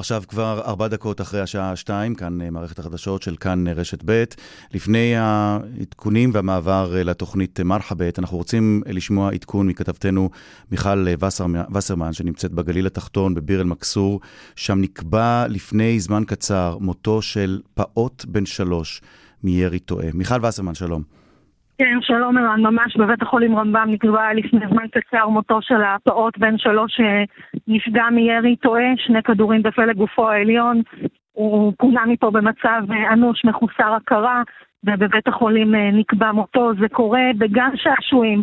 עכשיו כבר ארבע דקות אחרי השעה שתיים, כאן אה, מערכת החדשות של כאן אה, רשת ב'. לפני העדכונים והמעבר אה, לתוכנית מרחבת, אנחנו רוצים לשמוע עדכון מכתבתנו מיכל וסרמן, שנמצאת בגליל התחתון, בביר אל-מכסור. שם נקבע לפני זמן קצר מותו של פעוט בן שלוש מירי טועה. מיכל וסרמן, שלום. כן, שלום ערן, ממש בבית החולים רמב"ם נקבע לפני זמן קצר מותו של הפעוט בן שלוש שנפגע מירי טועה, שני כדורים בפלג גופו העליון. הוא פונה מפה במצב אנוש מחוסר הכרה, ובבית החולים אה, נקבע מותו. זה קורה בגן שעשועים.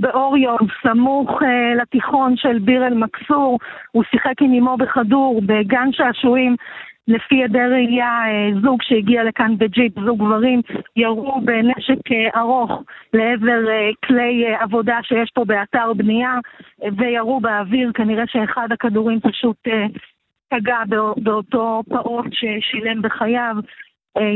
באור יום, סמוך uh, לתיכון של ביר אל-מכסור, הוא שיחק עם אמו בכדור בגן שעשועים לפי עדי ראייה, אה, זוג שהגיע לכאן בג'יפ, זוג גברים, ירו בנשק אה, ארוך לעבר אה, כלי עבודה שיש פה באתר בנייה, וירו באוויר, כנראה שאחד הכדורים פשוט פגע באותו פעוט ששילם בחייו.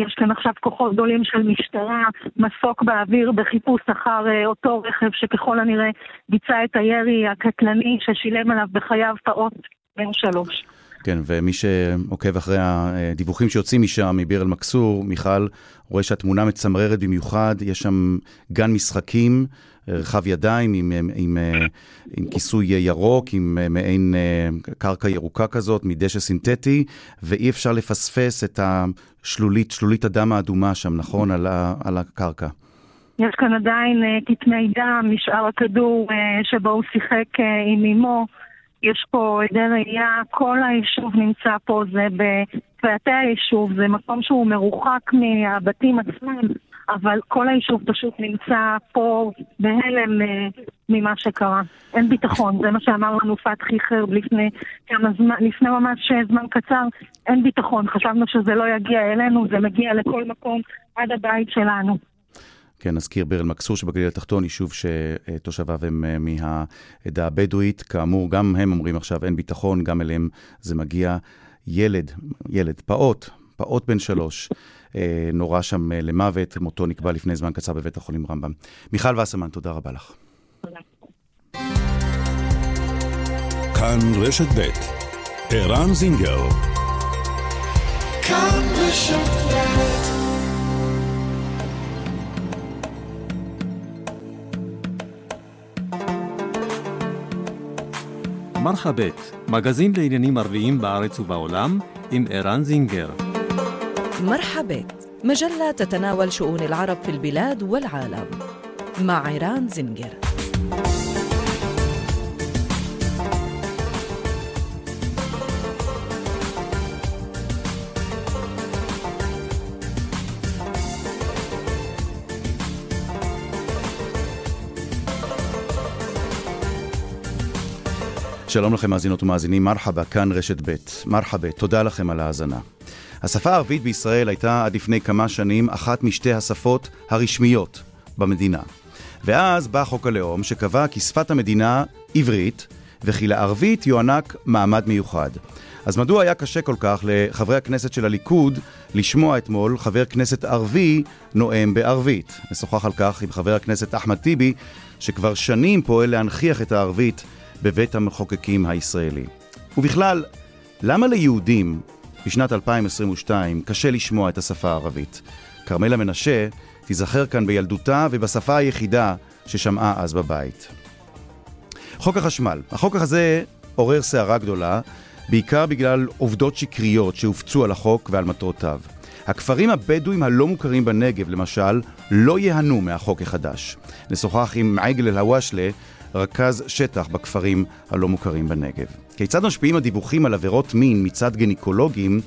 יש כאן עכשיו כוחות גדולים של משטרה, מסוק באוויר בחיפוש אחר אותו רכב שככל הנראה ביצע את הירי הקטלני ששילם עליו בחייו פעוט בן שלוש. כן, ומי שעוקב אחרי הדיווחים שיוצאים משם, מביר אל-מכסור, מיכל, רואה שהתמונה מצמררת במיוחד, יש שם גן משחקים, רחב ידיים עם, עם, עם, עם כיסוי ירוק, עם מעין קרקע ירוקה כזאת, מדשא סינתטי, ואי אפשר לפספס את השלולית, שלולית הדם האדומה שם, נכון? על, ה, על הקרקע. יש כאן עדיין כתמי דם משאר הכדור שבו הוא שיחק עם אמו. יש פה עדי ראייה, כל היישוב נמצא פה, זה בפאתי היישוב, זה מקום שהוא מרוחק מהבתים עצמם, אבל כל היישוב פשוט נמצא פה בהלם אה, ממה שקרה. אין ביטחון, זה מה שאמר לנו פתחי חרב לפני כמה זמן, לפני ממש זמן קצר, אין ביטחון, חשבנו שזה לא יגיע אלינו, זה מגיע לכל מקום עד הבית שלנו. כן, נזכיר ביר אל-מכסור שבגליל התחתון, יישוב שתושביו הם אה, מהעדה הבדואית. כאמור, גם הם אומרים עכשיו אין ביטחון, גם אליהם זה מגיע. ילד, ילד, פעוט, פעוט בן שלוש, אה, נורה שם אה, למוות, מותו נקבע לפני זמן קצר בבית החולים רמב"ם. מיכל וסרמן, תודה רבה לך. תודה. כאן רשת ב' ערן זינגר. כאן רשת ב' מרחבת, מגזין לעניינים ערביים בארץ ובעולם, עם ערן זינגר. مرحبت مجلة تتناول شؤون العرب في البلاد والعالم مع عيران زنجر שלום לכם מאזינות ומאזינים, מרחבה, כאן רשת ב'. מרחבה, תודה לכם על ההאזנה. השפה הערבית בישראל הייתה עד לפני כמה שנים אחת משתי השפות הרשמיות במדינה. ואז בא חוק הלאום שקבע כי שפת המדינה עברית, וכי לערבית יוענק מעמד מיוחד. אז מדוע היה קשה כל כך לחברי הכנסת של הליכוד לשמוע אתמול חבר כנסת ערבי נואם בערבית? נשוחח על כך עם חבר הכנסת אחמד טיבי, שכבר שנים פועל להנכיח את הערבית בבית המחוקקים הישראלי. ובכלל, למה ליהודים בשנת 2022 קשה לשמוע את השפה הערבית? כרמלה מנשה תיזכר כאן בילדותה ובשפה היחידה ששמעה אז בבית. חוק החשמל. החוק הזה עורר סערה גדולה, בעיקר בגלל עובדות שקריות שהופצו על החוק ועל מטרותיו. הכפרים הבדואים הלא מוכרים בנגב, למשל, לא ייהנו מהחוק החדש. נשוחח עם עגל אל-הוואשלה, רכז שטח בכפרים הלא מוכרים בנגב. כיצד משפיעים הדיווחים על עבירות מין מצד גניקולוגים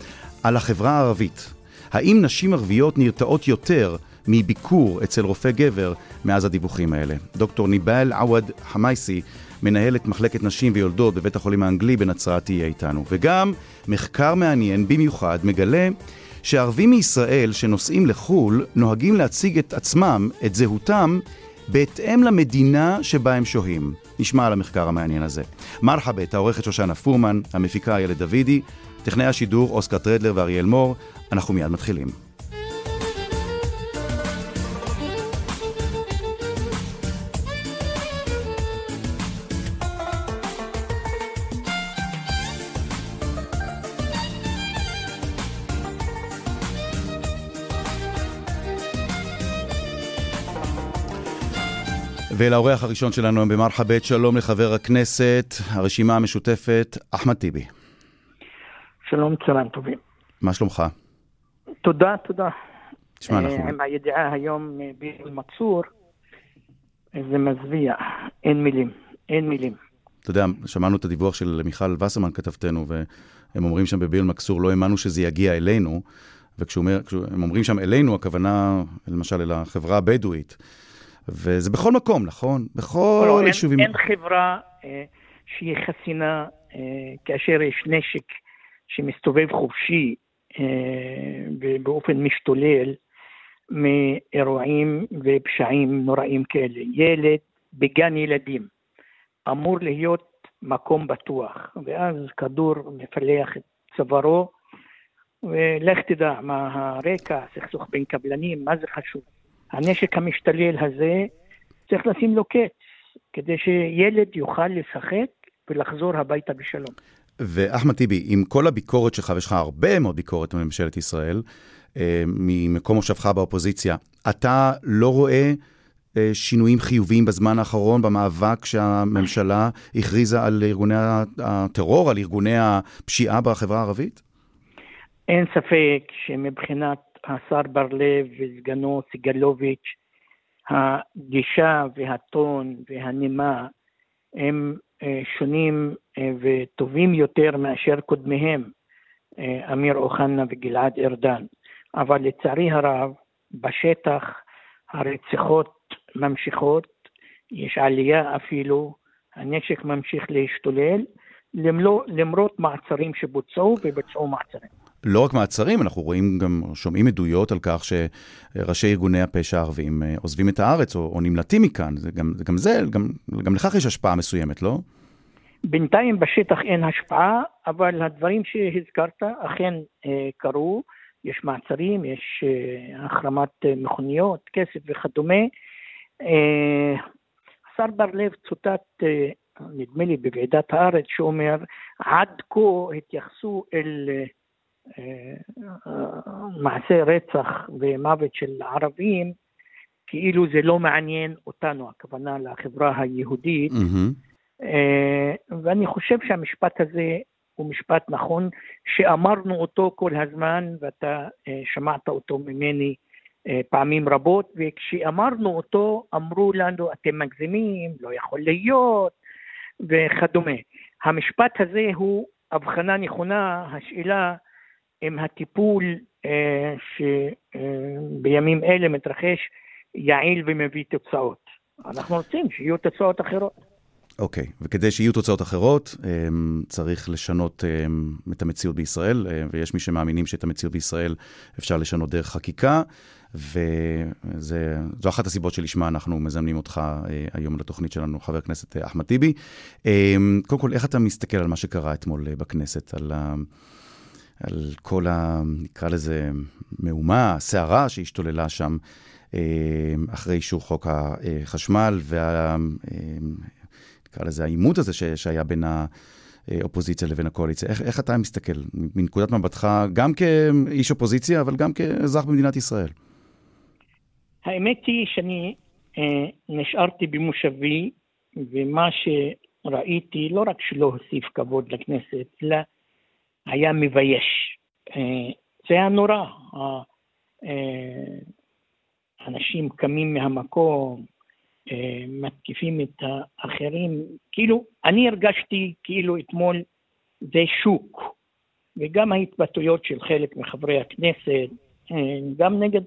על החברה הערבית? האם נשים ערביות נרתעות יותר מביקור אצל רופא גבר מאז הדיווחים האלה? דוקטור ניבל עווד חמייסי, מנהלת מחלקת נשים ויולדות בבית החולים האנגלי בנצרת, תהיה איתנו. וגם מחקר מעניין במיוחד מגלה שערבים מישראל שנוסעים לחו"ל נוהגים להציג את עצמם, את זהותם, בהתאם למדינה שבה הם שוהים. נשמע על המחקר המעניין הזה. מרחבת, העורכת שושנה פורמן, המפיקה איילת דוידי, טכנאי השידור אוסקר טרדלר ואריאל מור, אנחנו מיד מתחילים. ולאורח הראשון שלנו היום במרחה ב', שלום לחבר הכנסת, הרשימה המשותפת, אחמד טיבי. שלום, צהריים טובים. מה שלומך? תודה, תודה. תשמע, אה, אנחנו... עם הידיעה היום ביר מצור, זה מזוויע, אין מילים, אין מילים. אתה יודע, שמענו את הדיווח של מיכל וסרמן, כתבתנו, והם אומרים שם בביר אל-מכסור, לא האמנו שזה יגיע אלינו, וכשהם אומרים שם אלינו, הכוונה, למשל, אל החברה הבדואית. וזה בכל מקום, נכון? בכל לא, היישובים. אין, אין חברה אה, שהיא חסינה אה, כאשר יש נשק שמסתובב חופשי אה, באופן משתולל מאירועים ופשעים נוראים כאלה. ילד בגן ילדים אמור להיות מקום בטוח, ואז כדור מפלח את צווארו, ולך תדע מה הרקע, סכסוך בין קבלנים, מה זה חשוב. הנשק המשתולל הזה, צריך לשים לו קץ, כדי שילד יוכל לשחק ולחזור הביתה בשלום. ואחמד טיבי, עם כל הביקורת שלך, ויש לך הרבה מאוד ביקורת בממשלת ישראל, אה, ממקום מושבך באופוזיציה, אתה לא רואה אה, שינויים חיוביים בזמן האחרון במאבק שהממשלה הכריזה על ארגוני הטרור, על ארגוני הפשיעה בחברה הערבית? אין ספק שמבחינת השר בר לב וסגנו סגלוביץ', הגישה והטון והנימה הם אה, שונים אה, וטובים יותר מאשר קודמיהם, אה, אמיר אוחנה וגלעד ארדן. אבל לצערי הרב, בשטח הרציחות ממשיכות, יש עלייה אפילו, הנשק ממשיך להשתולל, למרות מעצרים שבוצעו ובוצעו מעצרים. לא רק מעצרים, אנחנו רואים גם, שומעים עדויות על כך שראשי ארגוני הפשע הערבים אה, עוזבים את הארץ או, או נמלטים מכאן. זה גם, גם זה, גם, גם לכך יש השפעה מסוימת, לא? בינתיים בשטח אין השפעה, אבל הדברים שהזכרת אכן אה, קרו. יש מעצרים, יש אה, החרמת אה, מכוניות, כסף וכדומה. אה, השר בר לב צוטט, אה, נדמה לי, בוועידת הארץ, שאומר, עד כה התייחסו אל... אה, מעשי רצח ומוות של ערבים, כאילו זה לא מעניין אותנו, הכוונה לחברה היהודית. Mm-hmm. ואני חושב שהמשפט הזה הוא משפט נכון, שאמרנו אותו כל הזמן, ואתה אה, שמעת אותו ממני אה, פעמים רבות, וכשאמרנו אותו אמרו לנו, אתם מגזימים, לא יכול להיות, וכדומה. המשפט הזה הוא הבחנה נכונה, השאלה עם הטיפול אה, שבימים אה, אלה מתרחש יעיל ומביא תוצאות. אנחנו רוצים שיהיו תוצאות אחרות. אוקיי, okay. וכדי שיהיו תוצאות אחרות, אה, צריך לשנות את המציאות בישראל, ויש מי שמאמינים שאת המציאות בישראל אפשר לשנות דרך חקיקה, וזו אחת הסיבות שלשמה אנחנו מזמנים אותך היום לתוכנית שלנו, חבר הכנסת אחמד טיבי. קודם כל, איך אתה מסתכל על מה שקרה אתמול בכנסת, על ה... על כל ה... נקרא לזה מהומה, הסערה שהשתוללה שם אה, אחרי אישור חוק החשמל, וה... אה, נקרא לזה העימות הזה שהיה בין האופוזיציה לבין הקואליציה. איך, איך אתה מסתכל מנקודת מבטך, גם כאיש אופוזיציה, אבל גם כאזרח במדינת ישראל? האמת היא שאני אה, נשארתי במושבי, ומה שראיתי לא רק שלא הוסיף כבוד לכנסת, אלא היה מבייש. אה, זה היה נורא. אה, אנשים קמים מהמקום, אה, מתקיפים את האחרים. כאילו, אני הרגשתי כאילו אתמול זה שוק, וגם ההתבטאויות של חלק מחברי הכנסת, גם נגד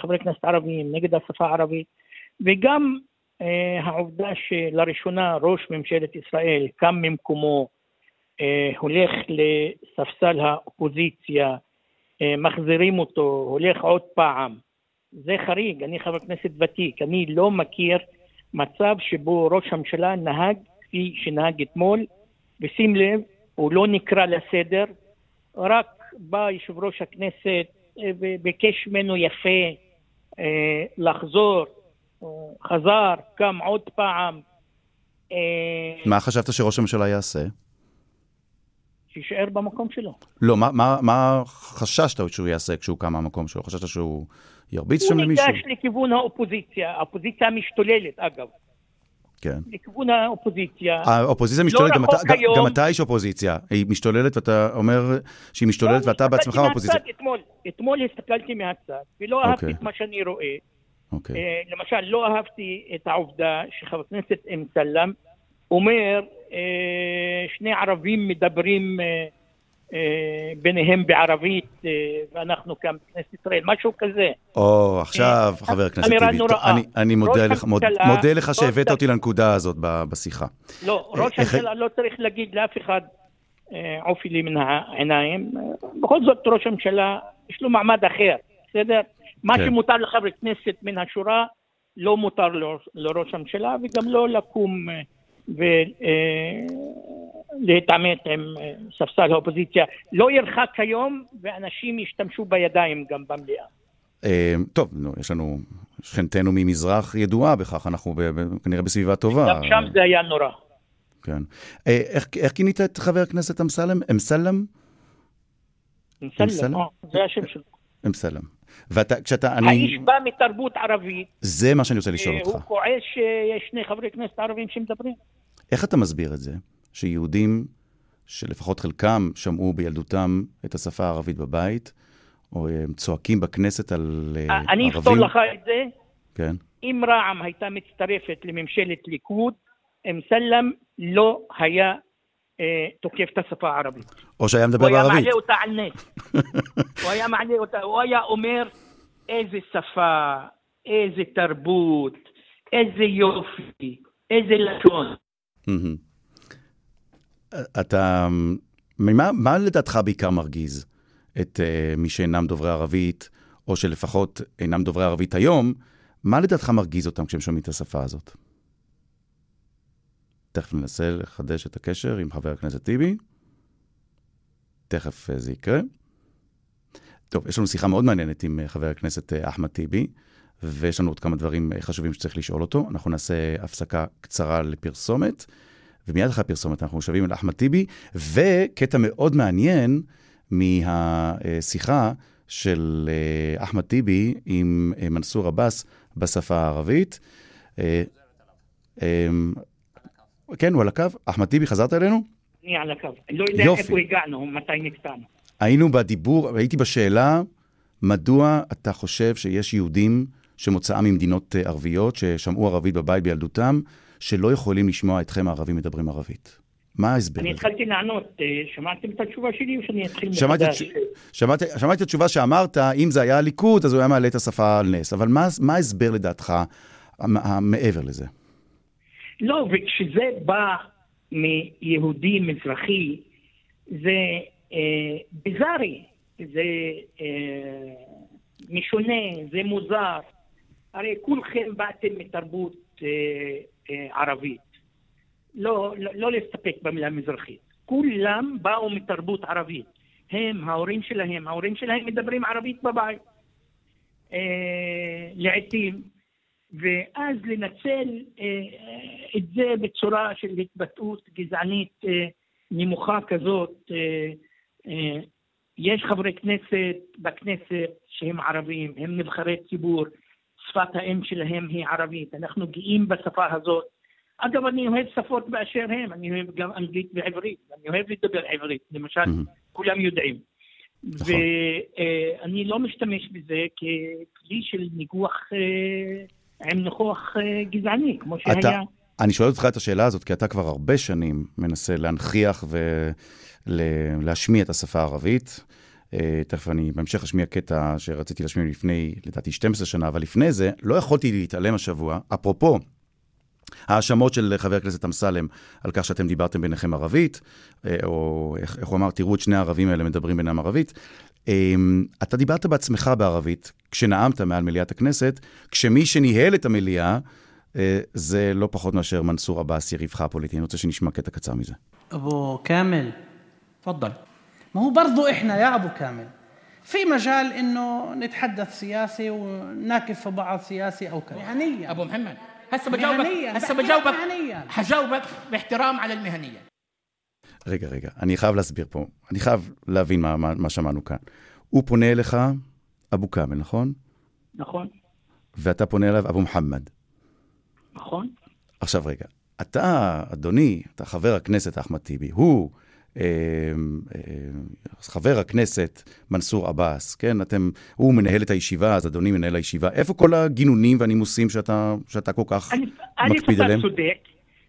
חברי כנסת ערבים, נגד השפה הערבית, וגם העובדה שלראשונה ראש ממשלת ישראל קם ממקומו הולך לספסל האופוזיציה, אה, מחזירים אותו, הולך עוד פעם. זה חריג, אני חבר כנסת ותיק, אני לא מכיר מצב שבו ראש הממשלה נהג כפי שנהג אתמול, ושים לב, הוא לא נקרא לסדר, רק בא יושב ראש הכנסת אה, וביקש ממנו יפה לחזור, חזר, קם עוד פעם. מה חשבת שראש הממשלה יעשה? שיישאר במקום שלו. לא, מה, מה, מה חששת שהוא יעשה כשהוא קם מהמקום שלו? חששת שהוא ירביץ שם למישהו? הוא ניגש לכיוון האופוזיציה, האופוזיציה המשתוללת אגב. כן. לכיוון האופוזיציה. האופוזיציה משתוללת, לא גם אתה- גם- היום. גם אתה איש אופוזיציה. היא משתוללת ואתה אומר שהיא משתוללת לא, ואתה בעצמך אופוזיציה. מהצד אתמול, אתמול הסתכלתי מהצד, ולא אוקיי. אהבתי את מה שאני רואה. אוקיי. אה, למשל, לא אהבתי את העובדה שחבר הכנסת אמסלם אומר, אה, שני ערבים מדברים אה, אה, ביניהם בערבית, אה, ואנחנו כאן בכנסת ישראל, משהו כזה. או, עכשיו, אה, חבר הכנסת טיבי. אני- אני מודה לך- הממשלה- מודה לך שהבאת המ- אותי לנקודה הזאת בשיחה. לא, אה, ראש הממשלה לא צריך להגיד לאף אחד, אה, עופי לי מן העיניים. אה, בכל זאת, ראש הממשלה, יש לו מעמד אחר, בסדר? מה כן. שמותר לחבר כנסת מן השורה, לא מותר לראש הממשלה, וגם לא לקום ולהתעמת עם אה, ספסל האופוזיציה. לא ירחק היום, ואנשים ישתמשו בידיים גם במליאה. אה, טוב, יש לנו שכנתנו ממזרח ידועה בכך, אנחנו כנראה בסביבה טובה. גם שם זה היה נורא. כן. אה, איך- כינית את חבר הכנסת אמסלם? אמסלם? אמסלם, זה השם שלו. אמסלם. ואתה, כשאתה, האיש אני, בא מתרבות ערבית, זה מה שאני רוצה לשאול אה, אותך. הוא כועס שיש שני חברי כנסת ערבים שמדברים. איך אתה מסביר את זה שיהודים, שלפחות חלקם שמעו בילדותם את השפה הערבית בבית, או הם צועקים בכנסת על אה, ערבים? אני אפתור לך את זה. כן. אם רע"מ הייתה מצטרפת לממשלת ליכוד, אמסלם לא היה אה, תוקף את השפה הערבית. או שהיה מדבר הוא היה בערבית. מעלה אותה על נס. הוא היה מעלה אותה, הוא היה אומר איזה שפה, איזה תרבות, איזה יופי, איזה לשון. אתה, ממה, מה לדעתך בעיקר מרגיז את uh, מי שאינם דוברי ערבית, או שלפחות אינם דוברי ערבית היום, מה לדעתך מרגיז אותם כשהם שומעים את השפה הזאת? תכף ננסה לחדש את הקשר עם חבר הכנסת טיבי. תכף אה, זה יקרה. טוב, יש לנו שיחה מאוד מעניינת עם אה, חבר הכנסת אה, אחמד טיבי, ויש לנו עוד כמה דברים חשובים שצריך לשאול אותו. אנחנו נעשה הפסקה קצרה לפרסומת, ומיד אחרי הפרסומת אנחנו שבים אל אחמד טיבי, וקטע מאוד מעניין מהשיחה של אחמד טיבי עם מנסור עבאס בשפה הערבית. כן, הוא על הקו. אחמד טיבי, חזרת אלינו? אני על הקו. אני לא יודע יופי. איפה הגענו, מתי נקטענו. היינו בדיבור, הייתי בשאלה, מדוע אתה חושב שיש יהודים שמוצאם ממדינות אה, ערביות, ששמעו ערבית בבית בילדותם, שלא יכולים לשמוע אתכם הערבים מדברים ערבית? מה ההסבר אני? התחלתי לענות, אה, שמעתם את התשובה שלי או שאני אתחיל שמעתי את מחדש? ש- שמעתי שמעתי את התשובה שאמרת, אם זה היה הליכוד, אז הוא היה מעלה את השפה על נס. אבל מה ההסבר לדעתך המעבר לזה? לא, וכשזה בא מיהודי מזרחי, זה אה, ביזארי, זה אה, משונה, זה מוזר. הרי כולכם באתם מתרבות אה, אה, ערבית. לא, לא, לא להסתפק במילה מזרחית. כולם באו מתרבות ערבית. הם, ההורים שלהם, ההורים שלהם מדברים ערבית בבית. אה, לעתים. ואז לנצל אה, אה, את זה בצורה של התבטאות גזענית אה, נמוכה כזאת. אה, אה, יש חברי כנסת בכנסת שהם ערבים, הם נבחרי ציבור, שפת האם שלהם היא ערבית, אנחנו גאים בשפה הזאת. אגב, אני אוהב שפות באשר הם, אני אוהב גם אנגלית ועברית, אני אוהב לדבר עברית, למשל, Mhm. כולם יודעים. נכון. ואני לא משתמש בזה ככלי של ניגוח אה, עם ניחוח אה, גזעני, כמו אתה, שהיה. אני שואל אותך את השאלה הזאת, כי אתה כבר הרבה שנים מנסה להנכיח ולהשמיע את השפה הערבית. אה, תכף אני בהמשך אשמיע קטע שרציתי להשמיע לפני, לדעתי, 12 שנה, אבל לפני זה לא יכולתי להתעלם השבוע, אפרופו ההאשמות של חבר הכנסת אמסלם על כך שאתם דיברתם ביניכם ערבית, אה, או איך, איך הוא אמר, תראו את שני הערבים האלה מדברים בינם ערבית. אה, אתה דיברת בעצמך בערבית כשנאמת מעל מליאת הכנסת, כשמי שניהל את המליאה אה, זה לא פחות מאשר מנסור עבאס, יריבך הפוליטי. אני רוצה שנשמע קטע קצר מזה. ابو كامل تفضل ما هو برضو احنا يا ابو كامل في مجال انه نتحدث سياسي ونناكف في بعض سياسي او كذا مهنيا ابو محمد هسه بجاوبك مهنيا هسه بحكي بجاوبك مهنيا حجاوبك باحترام على المهنيه רגע, רגע, אני חייב להסביר פה. אני חייב להבין מה, מה, מה שמענו כאן. הוא פונה אליך, אבו כאמל, נכון? נכון, ואתה פונה אליו, אבו מוחמד. נכון. עכשיו רגע, אתה, אדוני, אתה חבר הכנסת אחמד טיבי, הוא אה, אה, חבר הכנסת מנסור עבאס, כן? אתם, הוא מנהל את הישיבה, אז אדוני מנהל הישיבה. איפה כל הגינונים והנימוסים שאתה, שאתה כל כך מקפיד עליהם? א', אתה צודק.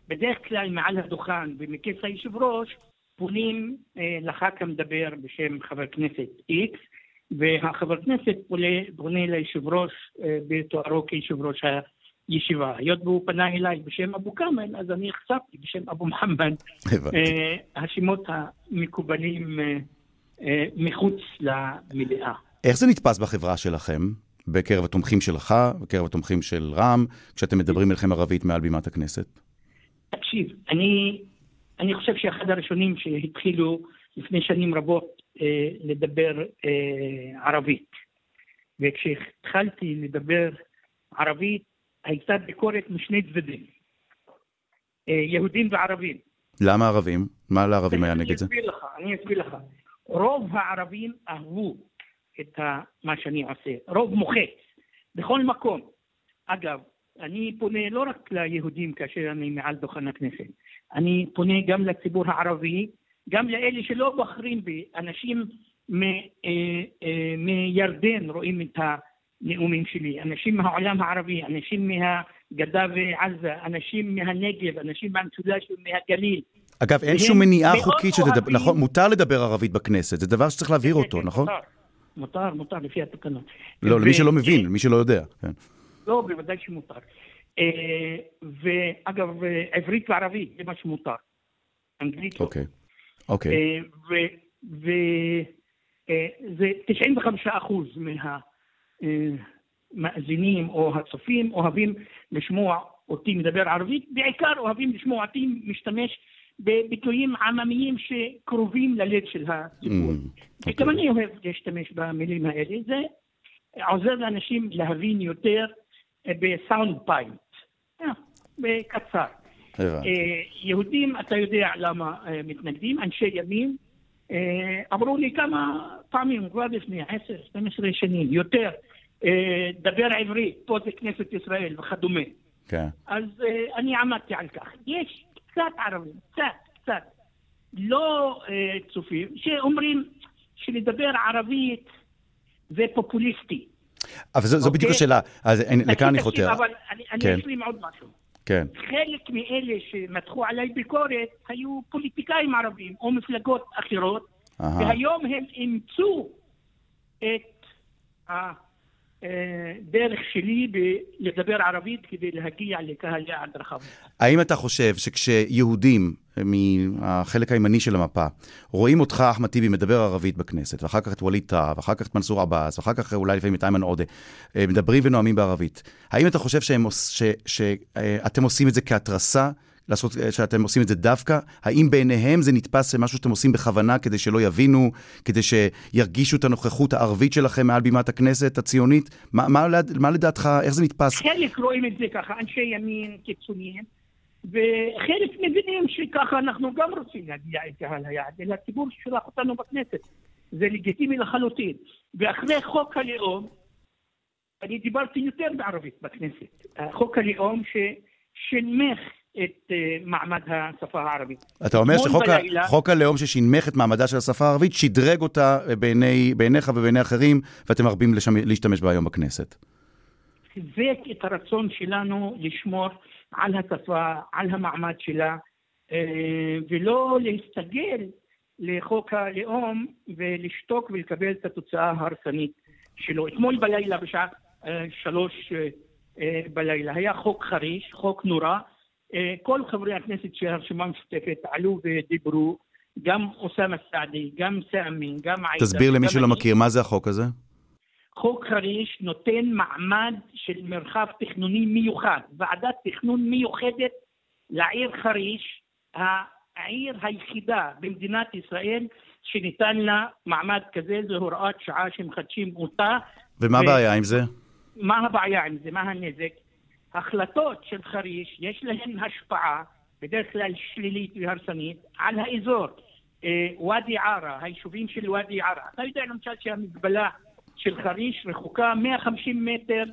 בדרך כלל מעל הדוכן ומכס היושב ראש פונים אה, לח"כ המדבר בשם חבר כנסת X, והחבר כנסת פונה, פונה ליושב ראש אה, בתוארו כיושב ראש הישיבה. היות והוא פנה אליי בשם אבו כאמל, אז אני החשפתי בשם אבו מוחמד. אה, השמות המקובלים אה, אה, מחוץ למליאה. איך זה נתפס בחברה שלכם? בקרב התומכים שלך, בקרב התומכים של רע"מ, כשאתם מדברים אליכם ערבית מעל בימת הכנסת? תקשיב, אני, אני חושב שאחד הראשונים שהתחילו לפני שנים רבות אה, לדבר אה, ערבית. וכשהתחלתי לדבר ערבית, הייתה ביקורת משני צדדים, אה, יהודים וערבים. למה ערבים? מה לערבים היה נגד זה? אני אסביר לך, אני אסביר לך. רוב הערבים אהבו את מה שאני עושה, רוב מוחץ, בכל מקום. אגב, אני פונה לא רק ליהודים כאשר אני מעל דוכן הכנסת, אני פונה גם לציבור הערבי, גם לאלה שלא בוחרים בי, אנשים מ, אה, אה, מירדן רואים את הנאומים שלי, אנשים מהעולם הערבי, אנשים מהגדה ועזה, אנשים מהנגב, אנשים מהמשולש ומהגליל. אגב, אין שום מניעה חוקית שתדבר, נכון, מותר לדבר ערבית בכנסת, זה דבר שצריך להבהיר אותו, נכון? מותר, מותר, לפי התקנון. לא, למי שלא מבין, למי שלא יודע. כן. לא, בוודאי שמותר. אה, ואגב, עברית וערבית, זה מה שמותר. אנגלית לא. אוקיי, אוקיי. וזה 95 אחוז מהמאזינים או הצופים אוהבים לשמוע אותי מדבר ערבית, בעיקר אוהבים לשמוע אותי משתמש בביטויים עממיים שקרובים ללב של הציבור. Mm, וגם אני אוהב להשתמש במילים האלה. זה עוזר לאנשים להבין יותר בסאונד פיינט, אה, בקצר. אה, יהודים, אתה יודע למה אה, מתנגדים, אנשי ימין, אמרו לי כמה פעמים, כבר לפני 10-12 שנים, יותר, דבר עברית, פה זה כנסת ישראל וכדומה. כן. אז אני עמדתי על כך. יש קצת ערבים, קצת, קצת, לא צופים, שאומרים שלדבר ערבית זה פופוליסטי. אבל זו, זו בדיוק אוקיי? השאלה, אז לכאן אני חותר. אבל אני, אני כן. אשלים עוד משהו. כן. חלק מאלה שמתחו עליי ביקורת היו פוליטיקאים ערבים או מפלגות אחרות, והיום הם אימצו את הדרך שלי לדבר ערבית כדי להגיע לקהל יעד רחב. האם אתה חושב שכשיהודים מהחלק הימני של המפה, רואים אותך, אחמד טיבי, מדבר ערבית בכנסת, ואחר כך את ווליד טאהא, ואחר כך את מנסור עבאס, ואחר כך אולי לפעמים את איימן עודה, אה, מדברים ונואמים בערבית, האם אתה חושב שהם, ש, שאתם אה, עושים את זה כהתרסה? לעשות, אה, שאתם עושים את זה דווקא? האם בעיניהם זה נתפס משהו שאתם עושים בכוונה כדי שלא יבינו, כדי שירגישו את הנוכחות הערבית שלכם מעל בימת הכנסת הציונית? מה, מה, מה לדעתך, איך זה נתפס? חלק רואים את זה ככה, אנשי ימין קיצוניים. וחלק מבינים שככה אנחנו גם רוצים להגיע אל קהל היעד, אל הציבור ששלח אותנו בכנסת. זה לגיטימי לחלוטין. ואחרי חוק הלאום, אני דיברתי יותר בערבית בכנסת. חוק הלאום ששנמך את uh, מעמד השפה הערבית. אתה אומר שחוק בלילה, הלאום ששנמך את מעמדה של השפה הערבית, שדרג אותה בעיני, בעיניך ובעיני אחרים, ואתם מרבים לשמ... להשתמש בה היום בכנסת. חיזק את הרצון שלנו לשמור על השפה, על המעמד שלה, אה, ולא להסתגל לחוק הלאום ולשתוק ולקבל את התוצאה ההרסנית שלו. אתמול בלילה בשעה אה, שלוש אה, בלילה היה חוק חריש, חוק נורא. כל חברי הכנסת של הרשימה המשותפת עלו ודיברו, גם אוסאמה סעדי, גם סאמי, גם עאידה. תסביר למי שלא מכיר, מה זה החוק הזה? חוק חריש נותן מעמד של מרחב תכנוני מיוחד, ועדת תכנון מיוחדת לעיר חריש, העיר היחידה במדינת ישראל שניתן לה מעמד כזה, זו הוראת שעה שמחדשים אותה. ומה הבעיה ו... עם זה? מה הבעיה עם זה? מה הנזק? החלטות של חריש, יש להן השפעה, בדרך כלל שלילית והרסנית, על האזור. אה, ואדי עארה, היישובים של ואדי עארה. אתה יודע למשל שהמגבלה של חריש רחוקה 150 מטר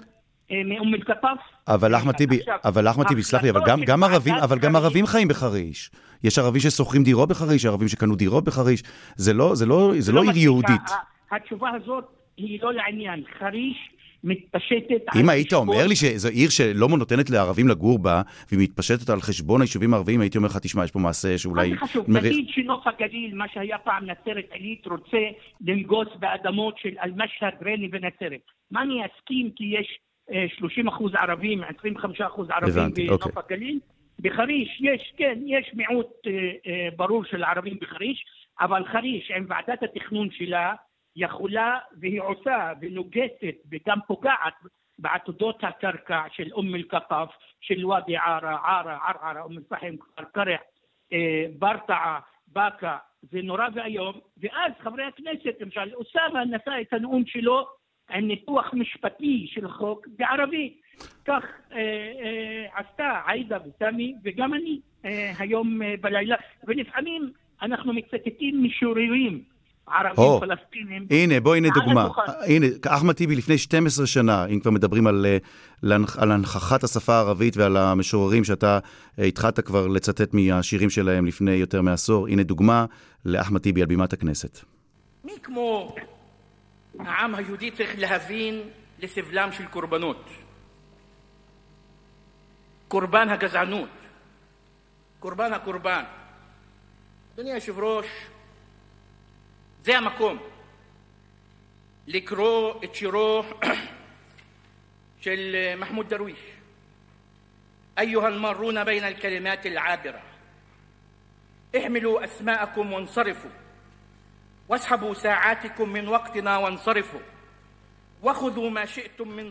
אה, מאום אל-קטף. אבל אחמד טיבי, אבל אחמד טיבי, סלח לי, אבל גם, גם ערבים, אבל גם ערבים חיים בחריש. יש ערבים ששוכרים דירות בחריש, ערבים שקנו דירות בחריש. זה לא, זה לא, זה לא עיר מספיק. יהודית. התשובה הזאת היא לא לעניין. חריש מתפשטת אם היית אומר לי שזו עיר שלא נותנת לערבים לגור בה, והיא מתפשטת על חשבון היישובים הערביים, הייתי אומר לך, תשמע, יש פה מעשה שאולי... מה זה חשוב? מריח- נגיד שנוף הגליל, מה שהיה פעם נצרת עילית, רוצה לנגוס באדמות של אל-משהד, ריינה ונצרת. מה אני אסכים כי יש אה, 30 אחוז ערבים, 25 אחוז ערבים הבנתי, בנוף אוקיי. הגליל? בחריש יש, כן, יש מיעוט אה, אה, ברור של ערבים בחריש, אבל חריש עם ועדת התכנון שלה יכולה והיא עושה ונוגסת וגם פוגעת בעתודות הקרקע של אום אל-קטף, של ואדי עארה, עארה, ערערה, אום אל-פחם, כפר קרע, אה, ברטעה, באקה, זה נורא ואיום, ואז חברי הכנסת, למשל, אוסאמה נשא את הנאום שלו עם ניתוח משפטי של החוק בערבית. כך אה, אה, עשתה עאידה וסמי וגם אני אה, היום אה, בלילה, ולפעמים אנחנו מצטטים משוררים ערבים או, פלסטינים. הנה, בוא, הנה דוגמה. הנה, אחמד טיבי לפני 12 שנה, אם כבר מדברים על, אה, על הנכחת השפה הערבית ועל המשוררים שאתה אה, התחלת כבר לצטט מהשירים שלהם לפני יותר מעשור, הנה דוגמה לאחמד טיבי על בימת הכנסת. מי כמו העם היהודי צריך להבין לסבלם של קורבנות. קורבן הגזענות, קורבן הקורבן. אדוני היושב-ראש, זה המקום לקרוא את שירו של מחמוד דרוויש. أيها المارون بين الكلمات العابرة احملوا أسماءكم وانصرفوا واسحبوا ساعاتكم من وقتنا وانصرفوا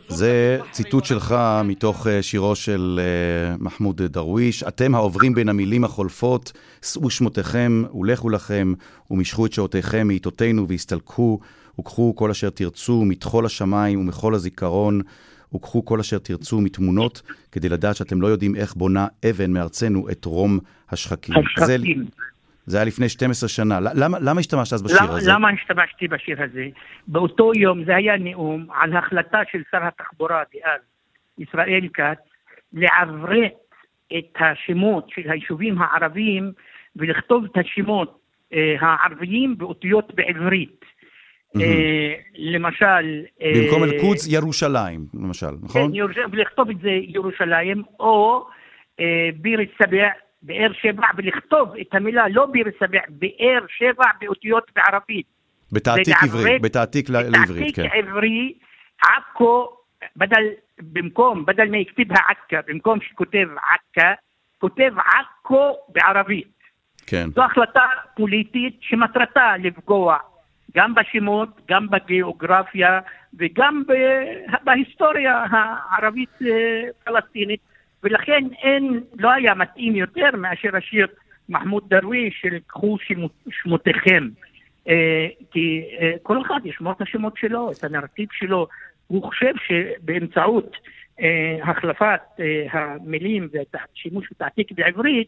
זה ציטוט שלך מתוך אה, שירו של אה, מחמוד דרוויש. אתם העוברים בין המילים החולפות, שאו שמותיכם ולכו לכם, ומשכו את שעותיכם מעיתותינו והסתלקו, וקחו כל אשר תרצו מתחול השמיים ומכל הזיכרון, וקחו כל אשר תרצו מתמונות, כדי לדעת שאתם לא יודעים איך בונה אבן מארצנו את רום השחקים. השחקים. זה... היה לפני 12 שנה. למה, למה השתמשת אז בשיר למה, הזה? למה השתמשתי בשיר הזה? באותו יום זה היה נאום על החלטה של שר התחבורה דאז, ישראל כץ, לעברת את השמות של היישובים הערביים ולכתוב את השמות אה, הערביים באותיות בעברית. אה, למשל... אה, במקום אל-קודס, ירושלים, למשל, נכון? כן, ולכתוב את זה ירושלים, או אה, ביר א-סבע, באר שבע, ולכתוב את המילה לא ביר א-סבע, באר שבע באותיות בערבית. בתעתיק עברי, בתעתיק לעברית, כן. בתעתיק עברי, עכו, בדל, במקום, בדל מה יכתבها עכא, במקום שכותב עכא, כותב עכו בערבית. כן. זו החלטה פוליטית שמטרתה לפגוע גם בשמות, גם בגיאוגרפיה וגם בהיסטוריה הערבית-פלסטינית, ולכן אין, לא היה מתאים יותר מאשר השיר מחמוד דרוויש של קחו שמות- שמותיכם. אה, כי אה, כל אחד ישמור את השמות שלו, את הנרטיב שלו. הוא חושב שבאמצעות אה, החלפת המילים והשימוש בתעתיק בעברית,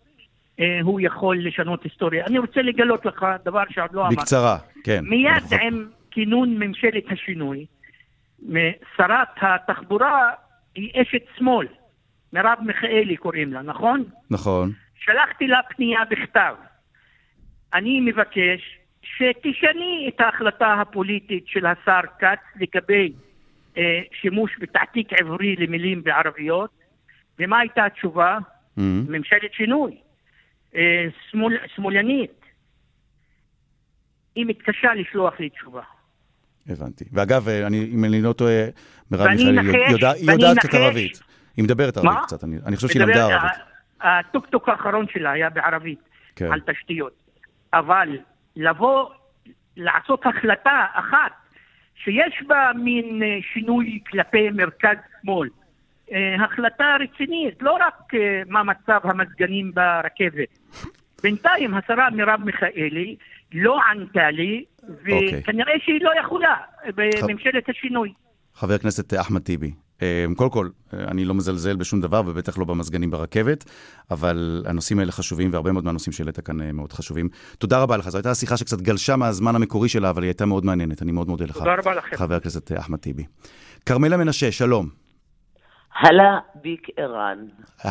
הוא יכול לשנות היסטוריה. אני רוצה לגלות לך דבר שעוד לא אמרתי. בקצרה, כן. מיד אנחנו- עם כינון ממשלת השינוי, שרת התחבורה היא אשת שמאל, מרב מיכאלי קוראים לה, נכון? נכון. שלחתי לה פנייה בכתב. אני מבקש שתשני את ההחלטה הפוליטית של השר כץ לגבי אה, שימוש בתעתיק עברי למילים בערביות, ומה הייתה התשובה? Mhm. ממשלת שינוי, אה, שמאל, שמאלנית. היא מתקשה לשלוח לי תשובה. הבנתי. ואגב, אה, אני, אם אני לא טועה, מרב מיכאלי יודע- יודעת קצת ערבית. היא מדברת ערבית מה? קצת, אני אני חושב שהיא למדה ערבית. הטוקטוק האחרון שלה היה בערבית, כן. על תשתיות. אבל לבוא, לעשות החלטה אחת, שיש בה מין אה, שינוי כלפי מרכז-שמאל, אה, החלטה רצינית, לא רק אה, מה מצב המזגנים ברכבת. בינתיים השרה מרב מיכאלי לא ענתה לי, אוקיי. וכנראה שהיא לא יכולה בממשלת השינוי. חבר הכנסת אחמד טיבי, אמ, קודם כל, כל, אני לא מזלזל בשום דבר, ובטח לא במזגנים ברכבת, אבל הנושאים האלה חשובים, והרבה מאוד מהנושאים שהעלית כאן אה, מאוד חשובים. תודה רבה לך, זו הייתה שיחה שקצת גלשה מהזמן המקורי שלה, אבל היא הייתה מאוד מעניינת, אני מאוד מודה לך. תודה רבה לכם. חבר הכנסת אה, אחמד טיבי. כרמלה מנשה, שלום. הלא ביק ערן.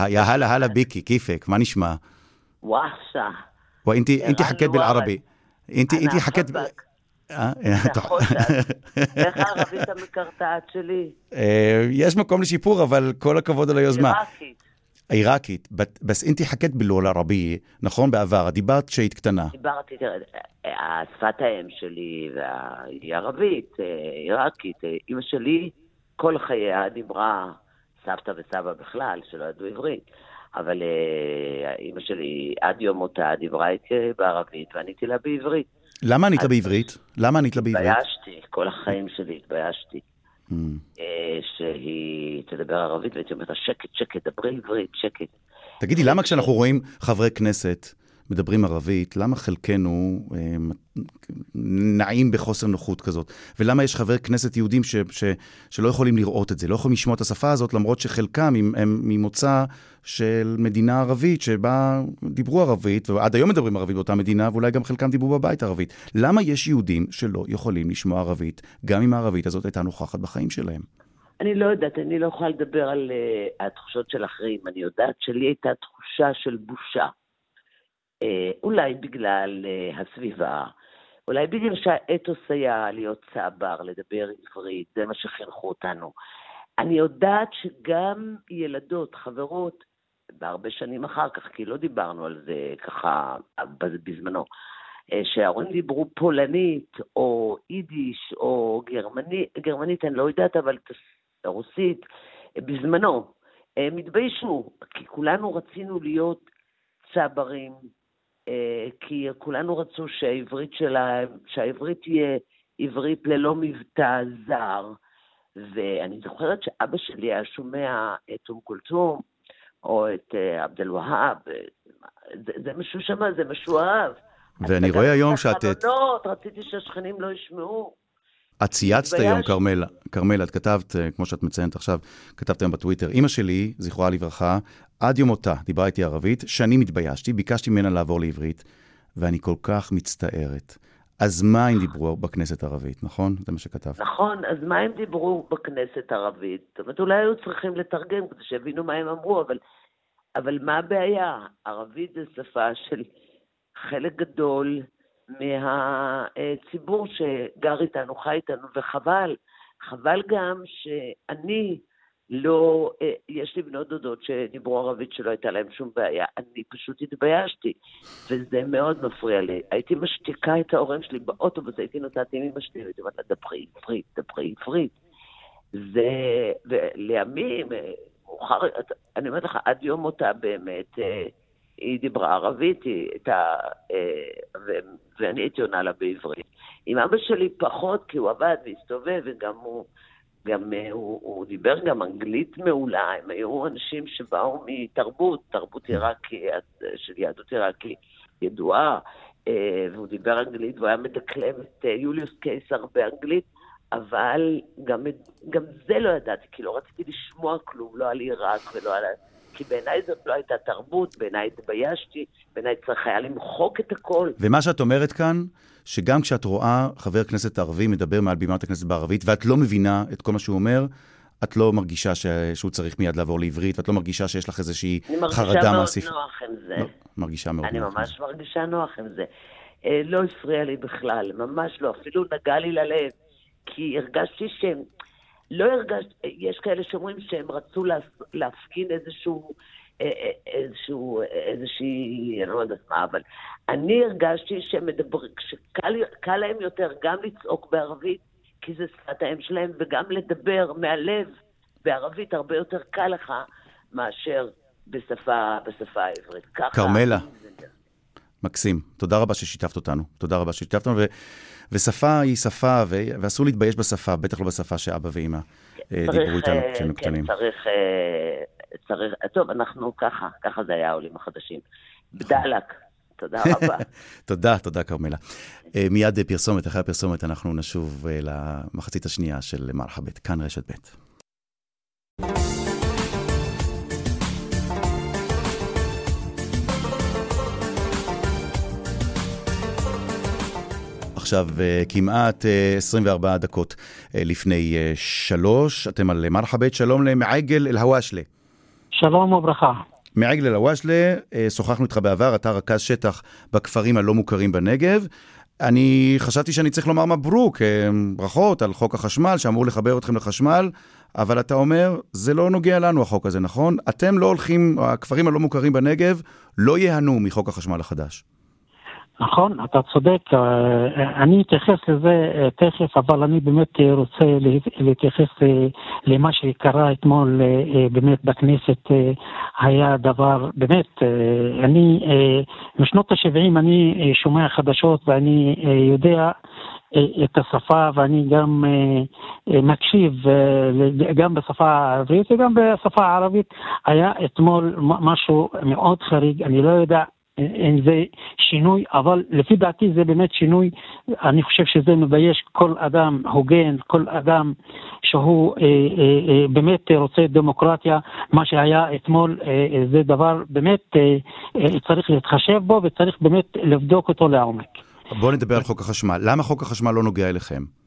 יא הלא הלא ביקי, כיפק, מה נשמע? וואחסה. ואינתי חכת בלערבי. אינתי חכת... איך הערבית המקרטעת שלי? אה, יש מקום לשיפור, אבל כל הכבוד על היוזמה. עיראקית. עיראקית. בס אינתי חכת בלול ערבי, נכון בעבר? דיברת כשהיית קטנה. דיברתי, שפת האם שלי היא ערבית, אה, עיראקית. אה, אימא שלי כל חייה דיברה, סבתא וסבא בכלל, שלא ידעו עברית. אבל אימא שלי עד יום מותה דיברה איתי בערבית ועניתי לה בעברית. למה ענית בעברית? למה ענית לה בעברית? התביישתי, כל החיים שלי התביישתי. Mm. אה, שהיא תדבר ערבית, והייתי אומרת שקט, שקט, דברי עברית, שקט. תגידי, למה כשאנחנו רואים חברי כנסת מדברים ערבית, למה חלקנו אה, נעים בחוסר נוחות כזאת? ולמה יש חברי כנסת יהודים ש, ש, שלא יכולים לראות את זה, לא יכולים לשמוע את השפה הזאת, למרות שחלקם הם, הם ממוצא של מדינה ערבית שבה דיברו ערבית, ועד היום מדברים ערבית באותה מדינה, ואולי גם חלקם דיברו בבית ערבית. למה יש יהודים שלא יכולים לשמוע ערבית, גם אם הערבית הזאת הייתה נוכחת בחיים שלהם? אני לא יודעת, אני לא יכולה לדבר על uh, התחושות של אחרים. אני יודעת שלי הייתה תחושה של בושה. Uh, אולי בגלל uh, הסביבה, אולי בגלל שהאתוס היה להיות צבר, לדבר עברית, זה מה שחינכו אותנו. אני יודעת שגם ילדות, חברות, בהרבה שנים אחר כך, כי לא דיברנו על זה ככה בזמנו, אה, שההורים דיברו פולנית, או יידיש, או גרמנית, גרמנית אני לא יודעת, אבל אה, בזמנו, הם התביישו, כי כולנו רצינו להיות צברים, אה, כי כולנו רצו שהעברית שלהם, שהעברית תהיה עברית ללא מבטא זר. ואני זוכרת שאבא שלי היה שומע את אום כולתום, או את אה, עבד אל-והאב, אה, זה, זה מה שהוא שמע, זה מה שהוא אהב. ואני אני רואה היום את שאת- החלונות, רציתי שהשכנים לא ישמעו. את צייצת. היום, כרמל, כרמל, את כתבת, אה, כמו שאת מציינת עכשיו, כתבת היום בטוויטר, אימא שלי, זכרה לברכה, עד יום מותה דיברה איתי ערבית, שנים התביישתי, ביקשתי ממנה לעבור לעברית, ואני כל כך מצטערת. אז מה אם דיברו בכנסת ערבית, נכון? זה מה שכתבת. נכון, אז מה הם דיברו בכנסת ערבית? זאת אומרת, אולי היו צריכים לתרגם כדי שיבינו מה הם אמרו, אבל, אבל מה הבעיה? ערבית זה שפה של חלק גדול מהציבור שגר איתנו, חי איתנו, וחבל. חבל גם שאני לא, אה, יש לי בנות דודות שדיברו ערבית שלא הייתה להם שום בעיה, אני פשוט התביישתי, וזה מאוד מפריע לי. הייתי משתיקה את ההורים שלי באוטובוס, הייתי נוסעת עם אמא שלי, והייתי אומרת לה, דברי עברית, דברי עברית. זה, ולימים, אה, מאוחר, אני אומרת לך, עד יום מותה באמת, אה, היא דיברה ערבית, היא הייתה, אה, ו- ואני הייתי עונה לה בעברית. עם אבא שלי פחות, כי הוא עבד והסתובב, וגם הוא, גם אה, הוא, הוא דיבר גם אנגלית מעולה, הם היו אנשים שבאו מתרבות, תרבות עיראקי, של יהדות עיראקי ידועה, אה, והוא דיבר אנגלית, והוא היה מדקלם את יוליוס קיסר באנגלית, אבל גם, גם זה לא ידעתי, כי לא רציתי לשמוע כלום, לא על עיראק ולא על... כי בעיניי זאת לא הייתה תרבות, בעיניי התביישתי, בעיניי צריך היה למחוק את הכל. ומה שאת אומרת כאן, שגם כשאת רואה חבר כנסת ערבי מדבר מעל בימת הכנסת בערבית, ואת לא מבינה את כל מה שהוא אומר, את לא מרגישה ש... שהוא צריך מיד לעבור לעברית, ואת לא מרגישה שיש לך איזושהי אני מרגישה חרדה מאוד. נוח עם זה. לא, מרגישה מאוד אני נוח. ממש מרגישה נוח עם זה. אה, לא הפריע לי בכלל, ממש לא, אפילו נגע לי ללב, כי הרגשתי שהם, לא הרגשתי, יש כאלה שאומרים שהם רצו להפגין איזשהו, אה, אה, איזשהו, איזושהי, אני לא יודעת מה, אבל אני הרגשתי שהם מדברים, שקל קל להם יותר גם לצעוק בערבית, כי זה שפת האם שלהם, וגם לדבר מהלב בערבית הרבה יותר קל לך מאשר בשפה, בשפה העברית. ככה... כרמלה. מקסים. תודה רבה ששיתפת אותנו. תודה רבה ששיתפת אותנו. ו... ושפה היא שפה, ו... ואסור להתבייש בשפה, בטח לא בשפה שאבא ואימא אה, דיברו איתנו אה, כשהיינו כן, קטנים. צריך, אה, צריך, טוב, אנחנו ככה, ככה זה היה העולים החדשים. בדלק, תודה רבה. תודה, תודה כרמלה. מיד פרסומת, אחרי הפרסומת אנחנו נשוב למחצית השנייה של מרחבת, כאן רשת ב'. עכשיו כמעט 24 דקות לפני שלוש. אתם על מרחבת, שלום למעגל אל-הוואשלה. שלום וברכה. מעגל אל-הוואשלה, שוחחנו איתך בעבר, אתה רכז שטח בכפרים הלא מוכרים בנגב. אני חשבתי שאני צריך לומר מברוק, ברכות על חוק החשמל שאמור לחבר אתכם לחשמל, אבל אתה אומר, זה לא נוגע לנו החוק הזה, נכון? אתם לא הולכים, הכפרים הלא מוכרים בנגב לא ייהנו מחוק החשמל החדש. נכון, אתה צודק, אה, אני אתייחס לזה אה, תכף, אבל אני באמת רוצה להתייחס אה, למה שקרה אתמול באמת בכנסת, היה דבר, באמת, אני, משנות ה-70 אני שומע חדשות ואני יודע את השפה ואני גם מקשיב גם בשפה העברית וגם בשפה הערבית. היה אתמול משהו מאוד חריג, אני לא יודע אם זה שינוי, אבל לפי דעתי זה באמת שינוי, אני חושב שזה מבייש כל אדם הוגן, כל אדם שהוא אה, אה, אה, באמת רוצה דמוקרטיה, מה שהיה אתמול אה, אה, זה דבר באמת אה, אה, צריך להתחשב בו וצריך באמת לבדוק אותו לעומק. בואו נדבר על חוק החשמל. למה חוק החשמל לא נוגע אליכם?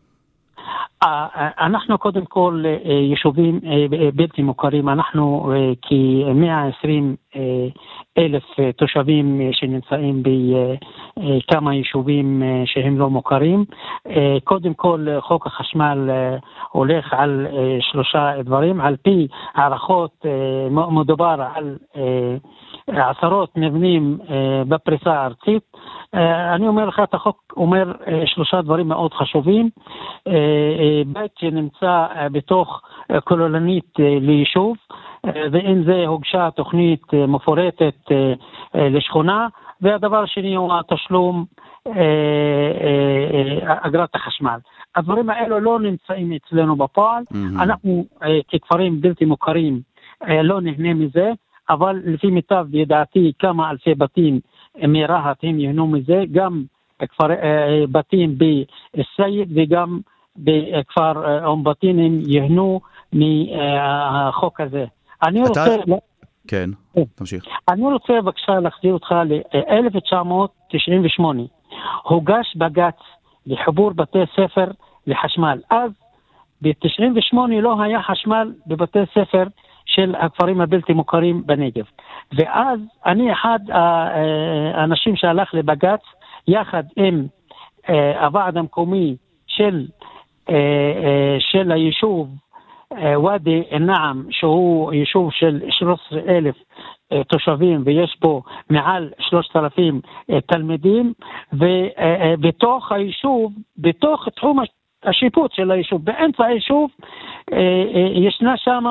אה, אה, אנחנו קודם כל אה, יישובים בלתי מוכרים, אנחנו כ-120 אלף תושבים שנמצאים בכמה יישובים שהם לא מוכרים. קודם כל חוק החשמל הולך על שלושה דברים, על פי הערכות מדובר על עשרות מבנים בפריסה הארצית. אני אומר לך, את החוק אומר שלושה דברים מאוד חשובים. בית שנמצא בתוך כוללנית ליישוב, ואם זה הוגשה תוכנית מפורטת לשכונה, והדבר השני הוא התשלום אגרת החשמל. הדברים האלו לא נמצאים אצלנו בפועל. אנחנו ככפרים בלתי מוכרים לא נהנה מזה, אבל לפי מיטב ידעתי כמה אלפי בתים מרהט הם ייהנו מזה, גם כפר, בתים בסייד וגם בכפר אום בטין הם ייהנו מהחוק הזה. אני רוצה... כן, כן, תמשיך. אני רוצה בבקשה להחזיר אותך ל-1998. הוגש בג"ץ לחיבור בתי ספר לחשמל. אז ב-98 לא היה חשמל בבתי ספר של הכפרים הבלתי מוכרים בנגב. ואז אני אחד האנשים שהלך לבג"ץ יחד עם הוועד המקומי של, של היישוב ואדי נעם, שהוא יישוב של 13,000 תושבים ויש פה מעל 3,000 תלמידים, ובתוך היישוב, בתוך תחום השיפוט של היישוב, באמצע היישוב ישנה שם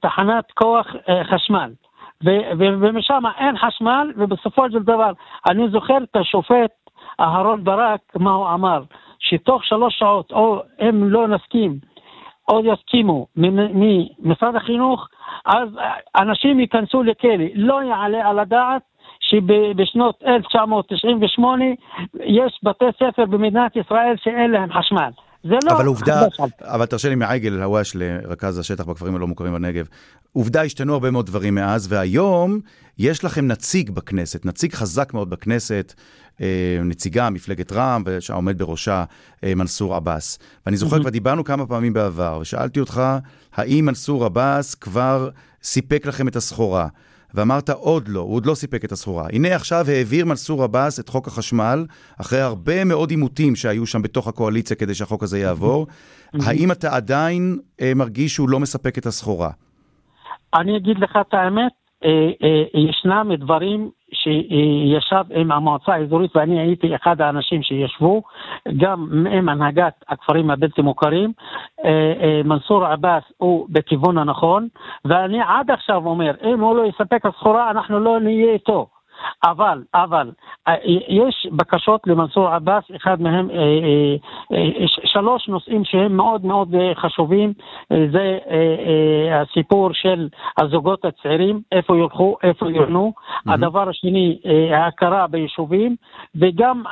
תחנת כוח חשמל. ומשם אין חשמל, ובסופו של דבר, אני זוכר את השופט אהרון ברק, מה הוא אמר, שתוך שלוש שעות, או אם לא נסכים, או יסכימו ממשרד החינוך, אז אנשים ייכנסו לכלא. לא יעלה על הדעת שבשנות 1998 יש בתי ספר במדינת ישראל שאין להם חשמל. זה לא... אבל עובדה, אבל תרשה לי מעייגל אל-הוואש לרכז השטח בכפרים הלא מוכרים בנגב. עובדה, השתנו הרבה מאוד דברים מאז, והיום יש לכם נציג בכנסת, נציג חזק מאוד בכנסת, אה, נציגה, מפלגת רע"מ, שהעומד בראשה אה, מנסור עבאס. ואני זוכר, כבר דיברנו כמה פעמים בעבר, ושאלתי אותך, האם מנסור עבאס כבר סיפק לכם את הסחורה? ואמרת, עוד לא, הוא עוד לא סיפק את הסחורה. הנה עכשיו העביר מנסור עבאס את חוק החשמל, אחרי הרבה מאוד עימותים שהיו שם בתוך הקואליציה כדי שהחוק הזה יעבור. האם אתה עדיין אה, מרגיש שהוא לא מספק את הסחורה? אני אגיד לך את האמת, ישנם דברים שישב עם המועצה האזורית ואני הייתי אחד האנשים שישבו גם עם הנהגת הכפרים הבלתי מוכרים. אה, מנסור עבאס הוא בכיוון הנכון ואני עד עכשיו אומר אם הוא לא יספק הסחורה אנחנו לא נהיה איתו. אבל, אבל, אה, יש בקשות למנסור עבאס, אחד מהם, אה, אה, שלוש נושאים שהם מאוד מאוד חשובים, זה הסיפור של הזוגות הצעירים, איפה ילכו, איפה יורנו, mm-hmm. הדבר השני, ההכרה ביישובים, וגם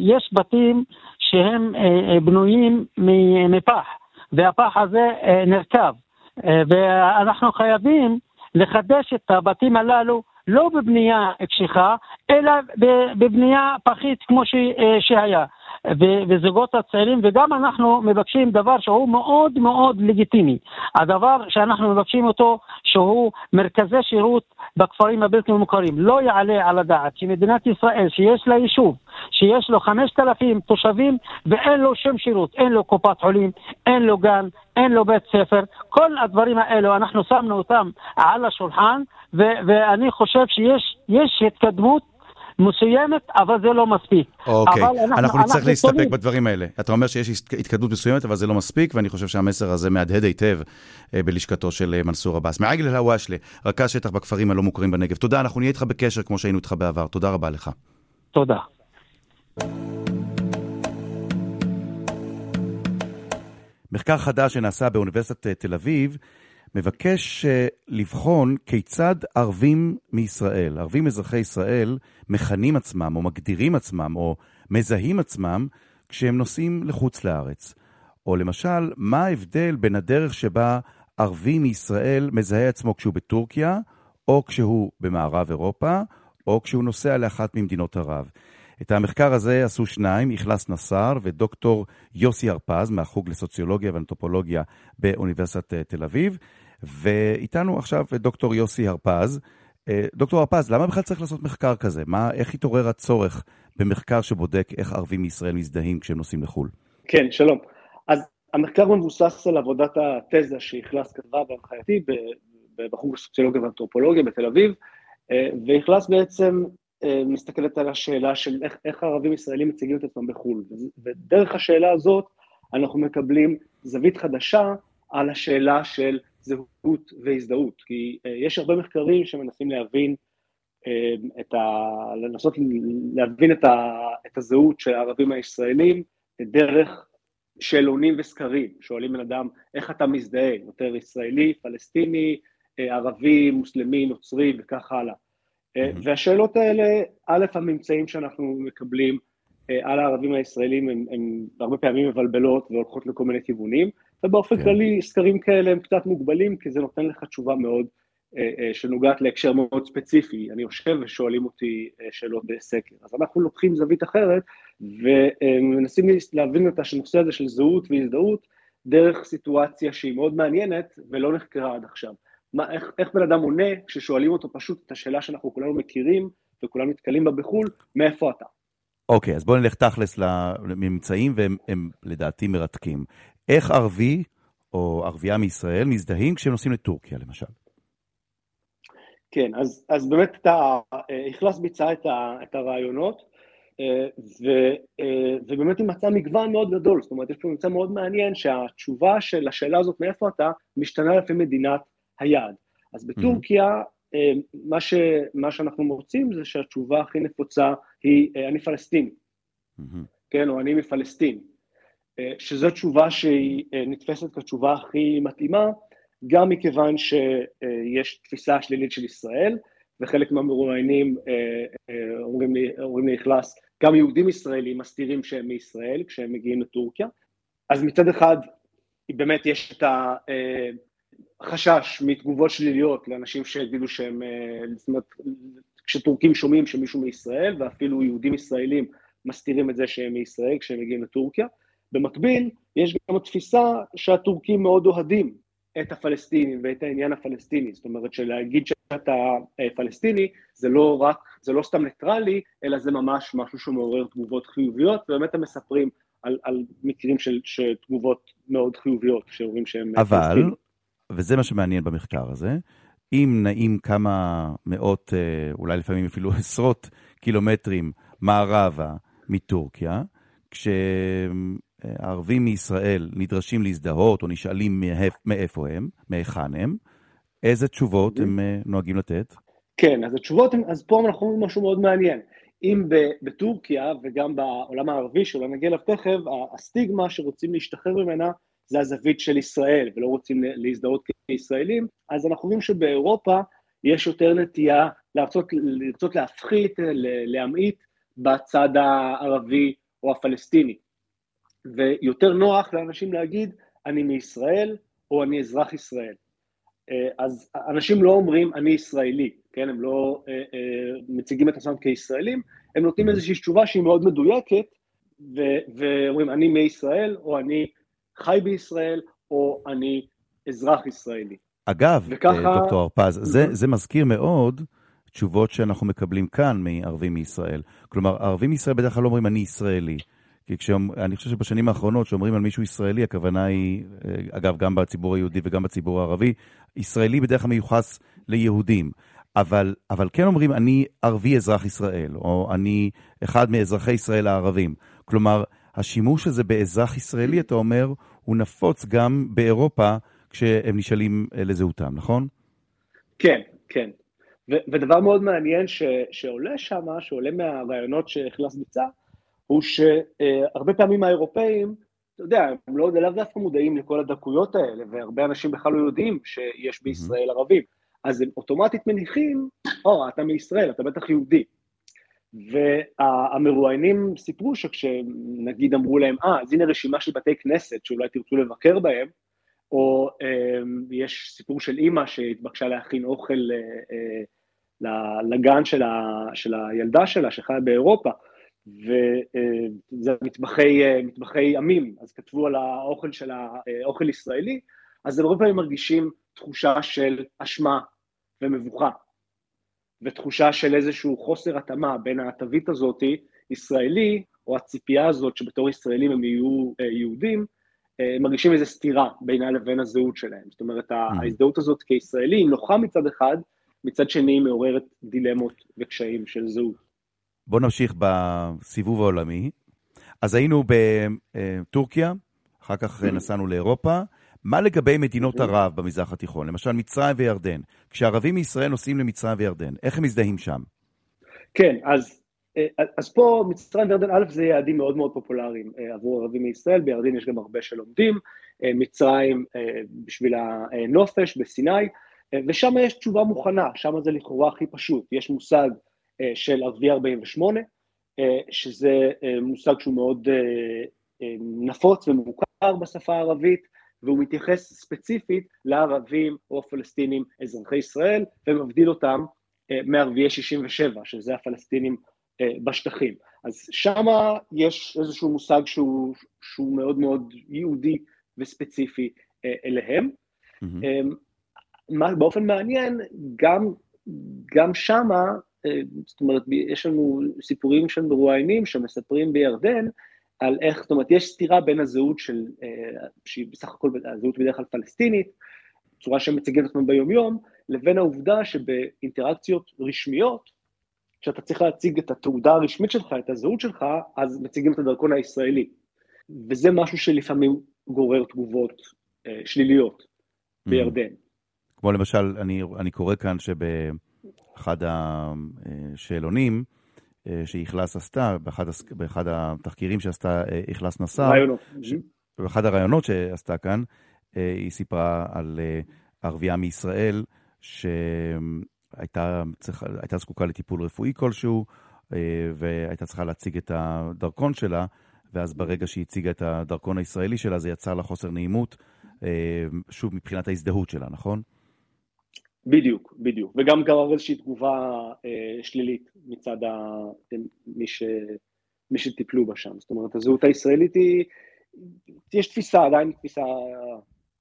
יש בתים שהם בנויים מפח, והפח הזה נרקב, ואנחנו חייבים לחדש את הבתים הללו לא בבנייה קשיחה, אלא בבנייה פחית כמו ש, אה, שהיה. וזוגות הצעירים, וגם אנחנו מבקשים דבר שהוא מאוד מאוד לגיטימי. הדבר שאנחנו מבקשים אותו, שהוא מרכזי שירות בכפרים הבלתי מוכרים. לא יעלה על הדעת שמדינת ישראל, שיש לה יישוב, שיש לו 5,000 תושבים ואין לו שום שירות, אין לו קופת חולים, אין לו גן, אין לו בית ספר, כל הדברים האלו, אנחנו שמנו אותם על השולחן, ו- ואני חושב שיש התקדמות מסוימת, אבל זה לא מספיק. אוקיי, אנחנו, אנחנו נצטרך אנחנו להסתפק תולים... בדברים האלה. אתה אומר שיש התקדמות מסוימת, אבל זה לא מספיק, ואני חושב שהמסר הזה מהדהד היטב אה, בלשכתו של אה, מנסור עבאס. מעגל אל-הוואשלה, רכז שטח בכפרים הלא מוכרים בנגב. תודה, אנחנו נהיה איתך בקשר כמו שהיינו איתך בעבר. תודה רבה לך. תודה. מחקר חדש שנעשה באוניברסיטת אה, תל אביב מבקש אה, לבחון כיצד ערבים מישראל, ערבים אזרחי ישראל, מכנים עצמם או מגדירים עצמם או מזהים עצמם כשהם נוסעים לחוץ לארץ. או למשל, מה ההבדל בין הדרך שבה ערבי מישראל מזהה עצמו כשהוא בטורקיה, או כשהוא במערב אירופה, או כשהוא נוסע לאחת ממדינות ערב. את המחקר הזה עשו שניים, איכלס נסאר ודוקטור יוסי הרפז מהחוג לסוציולוגיה ואנתרופולוגיה באוניברסיטת אה, תל אביב, ואיתנו עכשיו דוקטור יוסי הרפז. אה, דוקטור הרפז, למה בכלל צריך לעשות מחקר כזה? מה, איך התעורר הצורך במחקר שבודק איך ערבים מישראל מזדהים כשהם נוסעים לחו"ל? כן, שלום. אז המחקר מבוסס על עבודת התזה שאיכלס כתבה בהנחייתי בחוג לסוציולוגיה ואנתרופולוגיה בתל אביב, אה, ואיכלס בעצם אה, מסתכלת על השאלה של איך, איך ערבים ישראלים מציגים את עצמם בחו"ל. ודרך השאלה הזאת אנחנו מקבלים זווית חדשה על השאלה של זהות והזדהות. כי uh, יש הרבה מחקרים שמנסים להבין uh, את ה... לנסות להבין את, ה, את הזהות של הערבים הישראלים דרך שאלונים וסקרים. שואלים בן אדם, איך אתה מזדהה? יותר ישראלי, פלסטיני, ערבי, מוסלמי, נוצרי וכך הלאה. אה, והשאלות האלה, א', הממצאים שאנחנו מקבלים אה, על הערבים הישראלים הם, הם הרבה פעמים מבלבלות והולכות לכל מיני כיוונים, ובאופן כן. כללי סקרים כאלה הם קצת מוגבלים, כי זה נותן לך תשובה מאוד, אה, שנוגעת להקשר מאוד ספציפי. אני יושב ושואלים אותי שאלות בסקר. אז אנחנו לוקחים זווית אחרת ומנסים להבין את הנושא הזה של זהות והזדהות דרך סיטואציה שהיא מאוד מעניינת ולא נחקרה עד עכשיו. מה, איך, איך בן אדם עונה כששואלים אותו פשוט את השאלה שאנחנו כולנו מכירים וכולנו נתקלים בה בחו"ל, מאיפה אתה? אוקיי, אז בואו נלך תכלס לממצאים, והם הם, לדעתי מרתקים. איך ערבי או ערבייה מישראל מזדהים כשהם נוסעים לטורקיה, למשל? כן, אז, אז באמת אתה, אכלס ביצע את, ה, את הרעיונות, אה, ו, אה, ובאמת היא מצאה מגוון מאוד גדול, זאת אומרת, יש פה ממצא מאוד מעניין שהתשובה של השאלה הזאת, מאיפה אתה, משתנה לפי מדינת היעד. אז בטורקיה, אה, מה, ש, מה שאנחנו מוצאים זה שהתשובה הכי נפוצה היא אה, אני פלסטיני, כן, או אני מפלסטין, אה, שזו תשובה שהיא נתפסת כתשובה הכי מתאימה, גם מכיוון שיש תפיסה שלילית של ישראל, וחלק מהמרואיינים אומרים לי, אומרים לי נכנס, גם יהודים ישראלים מסתירים שהם מישראל כשהם מגיעים לטורקיה, אז מצד אחד באמת יש את ה... חשש מתגובות שליליות לאנשים שיגידו שהם, אה, זאת אומרת, כשטורקים שומעים שמישהו מישראל, ואפילו יהודים ישראלים מסתירים את זה שהם מישראל כשהם מגיעים לטורקיה. במקביל, יש גם התפיסה שהטורקים מאוד אוהדים את הפלסטינים ואת העניין הפלסטיני. זאת אומרת, שלהגיד שאתה אה, פלסטיני זה לא רק, זה לא סתם ניטרלי, אלא זה ממש משהו שמעורר תגובות חיוביות, ובאמת הם מספרים על, על מקרים של, של תגובות מאוד חיוביות, שאומרים שהם אבל, פלסטינים. וזה מה שמעניין במחקר הזה, אם נעים כמה מאות, אה, אולי לפעמים אפילו עשרות קילומטרים מערבה מטורקיה, כשערבים מישראל נדרשים להזדהות או נשאלים מאיפה הם, מהיכן הם, איזה תשובות הם אה, נוהגים לתת? כן, אז התשובות, אז פה אנחנו אומרים משהו מאוד מעניין. אם בטורקיה וגם בעולם הערבי, שאולי נגיע אליו תכף, הסטיגמה שרוצים להשתחרר ממנה זה הזווית של ישראל, ולא רוצים להזדהות כישראלים, אז אנחנו רואים שבאירופה יש יותר נטייה לרצות, לרצות להפחית, להמעיט בצד הערבי או הפלסטיני. ויותר נוח לאנשים להגיד, אני מישראל או אני אזרח ישראל. אה, אז אנשים לא אומרים, אני ישראלי, כן? הם לא אה, אה, מציגים את עצמם כישראלים, הם נותנים איזושהי תשובה שהיא מאוד מדויקת, ואומרים אני מישראל, או אני חי בישראל, או אני אזרח ישראלי. אגב, וככה... דוקטור הרפז, זה, זה מזכיר מאוד תשובות שאנחנו מקבלים כאן מערבים מישראל. כלומר, ערבים מישראל בדרך כלל לא אומרים אני ישראלי. כי כשאני חושב שבשנים האחרונות, כשאומרים על מישהו ישראלי, הכוונה היא, אה, אגב, גם בציבור היהודי וגם בציבור הערבי, ישראלי בדרך כלל מיוחס ליהודים. אבל, אבל כן אומרים, אני ערבי אזרח ישראל, או אני אחד מאזרחי ישראל הערבים. כלומר, השימוש הזה באזרח ישראלי, אתה אומר, הוא נפוץ גם באירופה כשהם נשאלים אה, לזהותם, נכון? כן, כן. ו- ודבר מאוד מעניין ש- שעולה שם, שעולה מהרעיונות שהכנס ביצע, הוא שהרבה פעמים האירופאים, אתה יודע, הם לא, לאו דווקא מודעים לכל הדקויות האלה, והרבה אנשים בכלל לא יודעים שיש בישראל ערבים. אז הם אוטומטית מניחים, או, אתה מישראל, אתה בטח יהודי. והמרואיינים סיפרו שכשנגיד אמרו להם, אה, אז הנה רשימה של בתי כנסת שאולי תרצו לבקר בהם, או אה, יש סיפור של אימא שהתבקשה להכין אוכל אה, אה, לגן של, ה, של הילדה שלה שחיה באירופה, וזה מטבחי, מטבחי עמים, אז כתבו על האוכל של האוכל ישראלי, אז הם הרבה פעמים מרגישים תחושה של אשמה ומבוכה, ותחושה של איזשהו חוסר התאמה בין התווית הזאתי, ישראלי, או הציפייה הזאת שבתור ישראלים הם יהיו יהודים, מרגישים איזו סתירה בינה לבין הזהות שלהם. זאת אומרת, mm. ההזדהות הזאת כישראלים נוחה מצד אחד, מצד שני היא מעוררת דילמות וקשיים של זהות. בואו נמשיך בסיבוב העולמי. אז היינו בטורקיה, אחר כך mm. נסענו לאירופה. מה לגבי מדינות mm. ערב במזרח התיכון, למשל מצרים וירדן? כשערבים מישראל נוסעים למצרים וירדן, איך הם מזדהים שם? כן, אז אה, אז פה מצרים וירדן, א', זה יעדים מאוד מאוד פופולריים אה, עבור ערבים מישראל, בירדן יש גם הרבה שלומדים, אה, מצרים בשביל הנופש בסיני, ושם יש תשובה מוכנה, שם זה לכאורה הכי פשוט, יש מושג של ערבי 48, שזה מושג שהוא מאוד נפוץ ומוכר בשפה הערבית, והוא מתייחס ספציפית לערבים או פלסטינים אזרחי ישראל, ומבדיל אותם מערביי 67, שזה הפלסטינים אה, בשטחים. אז שם יש איזשהו מושג שהוא, שהוא מאוד מאוד יהודי וספציפי אה, אליהם. Mm-hmm. באופן מעניין, גם, גם שמה, זאת אומרת, יש לנו סיפורים של מרואיינים שמספרים בירדן, על איך, זאת אומרת, יש סתירה בין הזהות של, שהיא בסך הכל, הזהות בדרך כלל פלסטינית, צורה שהם מציגים את עצמם ביומיום, לבין העובדה שבאינטראקציות רשמיות, כשאתה צריך להציג את התעודה הרשמית שלך, את הזהות שלך, אז מציגים את הדרכון הישראלי. וזה משהו שלפעמים גורר תגובות אה, שליליות mm. בירדן. כמו למשל, אני, אני קורא כאן שבאחד השאלונים אה, שאיכלס עשתה, באחד, באחד התחקירים שעשתה איכלס אה, נסר, ש... באחד הרעיונות שעשתה כאן, אה, היא סיפרה על ערבייה מישראל, ש... הייתה, צריך, הייתה זקוקה לטיפול רפואי כלשהו, אה, והייתה צריכה להציג את הדרכון שלה, ואז ברגע שהיא הציגה את הדרכון הישראלי שלה, זה יצר לה חוסר נעימות, אה, שוב, מבחינת ההזדהות שלה, נכון? בדיוק, בדיוק. וגם גרר איזושהי תגובה אה, שלילית מצד ה... מי, ש... מי שטיפלו בה שם. זאת אומרת, הזהות הישראלית היא... יש תפיסה, עדיין תפיסה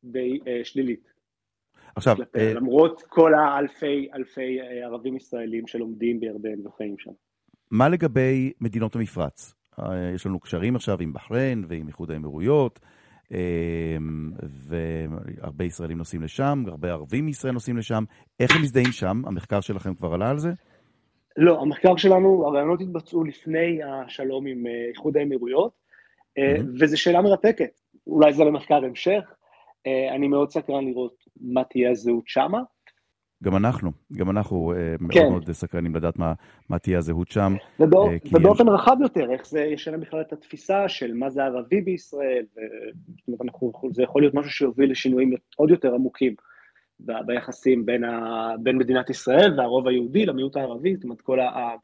די שלילית. עכשיו... אה, למרות כל האלפי אלפי אה, ערבים ישראלים שלומדים בירדן וחיים שם. מה לגבי מדינות המפרץ? אה, יש לנו קשרים עכשיו עם בחריין ועם איחוד האמירויות, והרבה ישראלים נוסעים לשם, הרבה ערבים מישראל נוסעים לשם. איך הם מזדהים שם? המחקר שלכם כבר עלה על זה? לא, המחקר שלנו, הרעיונות התבצעו לפני השלום עם איחוד האמירויות, mm-hmm. וזו שאלה מרתקת. אולי זה למחקר המשך, אני מאוד סקרן לראות מה תהיה הזהות שמה. גם אנחנו, גם אנחנו אה, כן. מאוד מאוד סקרנים לדעת מה, מה תהיה הזהות שם. ובא, אה, ובאופן יש... רחב יותר, איך זה ישנה בכלל את התפיסה של מה זה ערבי בישראל, זאת אומרת, זה יכול להיות משהו שיוביל לשינויים עוד יותר עמוקים ביחסים בין, ה, בין מדינת ישראל והרוב היהודי למיעוט הערבי, זאת אומרת, כל ה, ה,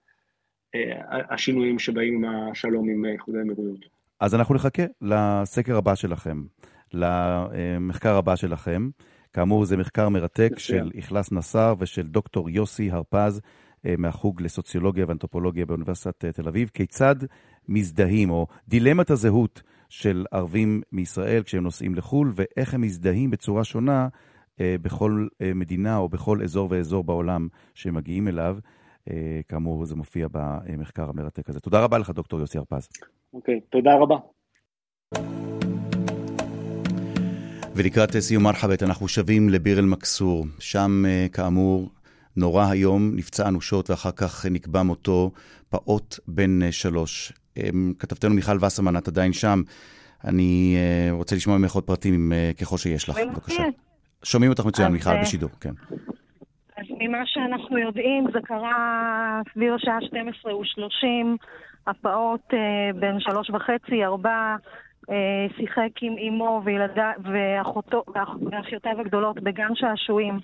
השינויים שבאים עם השלום עם איחוד האמירויות. אז אנחנו נחכה לסקר הבא שלכם. למחקר הבא שלכם. כאמור, זה מחקר מרתק של איכלס נסאר ושל דוקטור יוסי הרפז אה, מהחוג לסוציולוגיה ואנתרופולוגיה באוניברסיטת אה, תל אביב. כיצד מזדהים, או דילמת הזהות של ערבים מישראל כשהם נוסעים לחו"ל, ואיך הם מזדהים בצורה שונה אה, בכל מדינה או בכל אזור ואזור בעולם שהם מגיעים אליו. כאמור, זה מופיע במחקר המרתק הזה. תודה רבה לך, דוקטור יוסי הרפז. אוקיי, תודה רבה. ולקראת סיום מרחבת, אנחנו שבים לביר אל-מכסור. שם, כאמור, נורא היום, נפצע אנושות ואחר כך נקבע מותו פעוט בן שלוש. כתבתנו מיכל וסרמן, את עדיין שם. אני רוצה לשמוע ממך עוד פרטים ככל שיש לך, בבקשה. שומעים אותך מצוין, מיכל, בשידור, כן. אז ממה שאנחנו יודעים, זה קרה סביב השעה 12 ו-30, הפעוט אה, בן שלוש וחצי, ארבע, אה, שיחק עם אמו ואחותו, ואחיותיו הגדולות בגן שעשועים,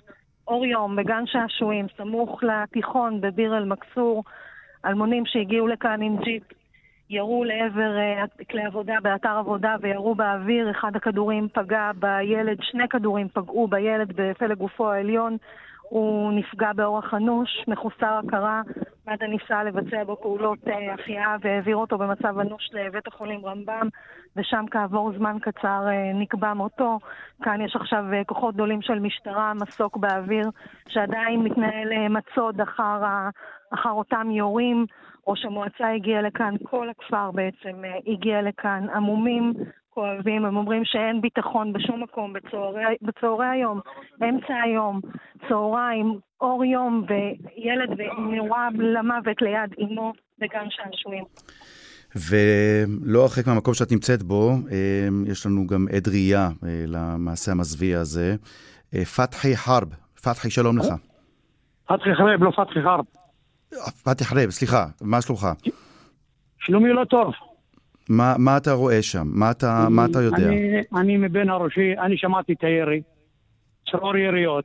אור יום, בגן שעשועים, סמוך לתיכון בביר אל-מכסור, אלמונים שהגיעו לכאן עם ג'יפ ירו לעבר uh, כלי עבודה באתר עבודה וירו באוויר, אחד הכדורים פגע בילד, שני כדורים פגעו בילד בפלג גופו העליון, הוא נפגע באורח אנוש, מחוסר הכרה, מד"א ניסה לבצע בו פעולות החייאה והעביר אותו במצב אנוש לבית החולים רמב"ם, ושם כעבור זמן קצר uh, נקבע מותו. כאן יש עכשיו uh, כוחות גדולים של משטרה, מסוק באוויר, שעדיין מתנהל uh, מצוד אחר, אחר אותם יורים. ראש המועצה הגיע לכאן, כל הכפר בעצם אה, הגיע לכאן, עמומים, כואבים, הם אומרים שאין ביטחון בשום מקום בצהרי, בצהרי היום, אמצע היום, צהריים, אור יום, וילד נורה למוות ליד אמו בגן שעשועים. ולא הרחק מהמקום שאת נמצאת בו, אה, יש לנו גם עד ראייה אה, למעשה המזוויע הזה. פתחי חרב, פתחי, שלום לך. פתחי חרב, לא פתחי חרב. פתחי חרב, סליחה, מה שלומך? שלומי לא טוב. מה, מה אתה רואה שם? מה אתה, אני, מה אתה יודע? אני, אני מבין הראשי, אני שמעתי את הירי, צרור יריות.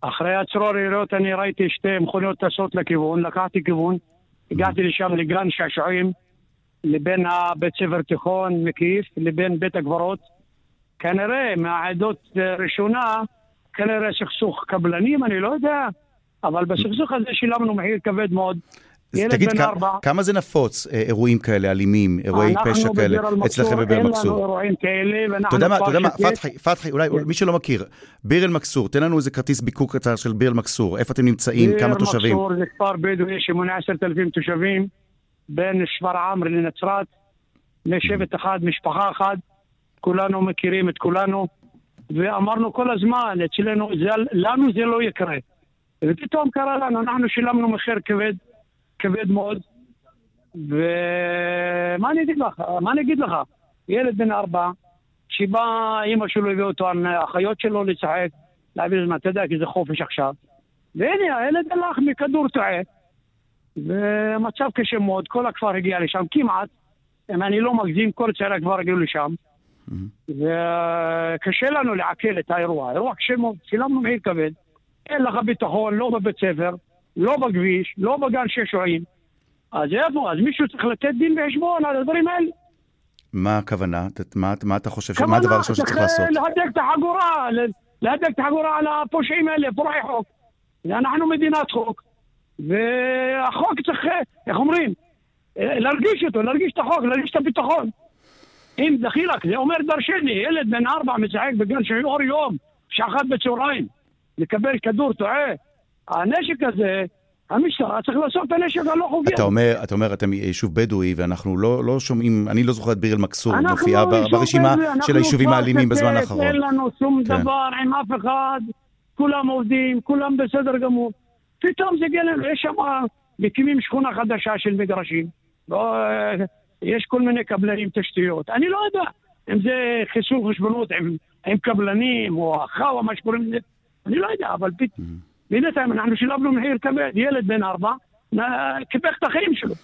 אחרי הצרור יריות אני ראיתי שתי מכוניות טסות לכיוון, לקחתי כיוון, הגעתי לשם לגן שעשועים, לבין הבית ספר תיכון מקיף, לבין בית הקברות. כנראה מהעדות ראשונה, כנראה סכסוך קבלנים, אני לא יודע. אבל בסכסוך הזה שילמנו מחיר כבד מאוד. תגיד. כמה זה נפוץ, אה, אירועים כאלה, אלימים, אירועי פשע כאלה, אצלכם בביר אל-מכסור? אין לנו אירועים כאלה, ואנחנו אתה יודע מה, אתה יודע מה, פתחי, פתחי, אולי כן. מי שלא מכיר, ביר אל-מכסור, תן לנו איזה כרטיס ביקור קצר של ביר אל-מכסור, איפה אתם נמצאים, כמה תושבים? ביר אל-מכסור זה כפר בדואי שמונה עשרת אלפים תושבים, בין שפרעם לנצרת, לשבט אחד, משפחה אחת, כולנו מכירים את כולנו, ואמרנו כל הזמן, אצלנו, לנו זה לא יקרה. ופתאום קרה לנו, אנחנו שילמנו מחיר כבד, כבד מאוד. ומה אני אגיד לך? מה אני אגיד לך? ילד בן ארבע, שבא, אימא שלו הביאה אותו, האחיות שלו לשחק, להעביר זמן, אתה יודע, כי זה חופש עכשיו. והנה, הילד הלך מכדור טועה, ומצב קשה מאוד, כל הכפר הגיע לשם, כמעט, אם אני לא מגזים, כל צעירי הכפר הגיעו לשם. וקשה לנו לעכל את האירוע, האירוע קשה מאוד, שילמנו מחיר כבד. אין לך ביטחון, לא בבית ספר, לא בכביש, לא בגן שעשועים. אז איפה? אז מישהו צריך לתת דין וחשבון על הדברים האלה. מה הכוונה? מה, מה אתה חושב, מה הדבר הראשון שצריך לעשות? להדק את החגורה, להדק את החגורה על הפושעים האלה, פורעי חוק. אנחנו מדינת חוק, והחוק צריך, איך אומרים? להרגיש אותו, להרגיש את החוק, להרגיש את הביטחון. אם דחילק, זה אומר דרשני, ילד בן ארבע משחק בגן של אור יום, שעה בצהריים. לקבל כדור טועה. הנשק הזה, המשטרה צריך לאסוף את הנשק הלא חוקי. אתה אומר, אתה אומר, אתם יישוב בדואי, ואנחנו לא, לא שומעים, אני לא זוכר את ביר אל-מכסור, מופיעה לא ברשימה של היישובים האלימים בזמן האחרון. אין לנו שום כן. דבר עם אף אחד, כולם עובדים, כולם בסדר גמור. פתאום זה הגיע לנו, יש שם, מקימים שכונה חדשה של מגרשים. לא, יש כל מיני קבלנים תשתיות. אני לא יודע אם זה חיסול חשבונות עם, עם קבלנים, או אחאווה, מה שקוראים לזה. אני לא יודע, אבל בינתיים אנחנו שילבנו מחיר כבד, ילד בן ארבע, קיפח את החיים שלו.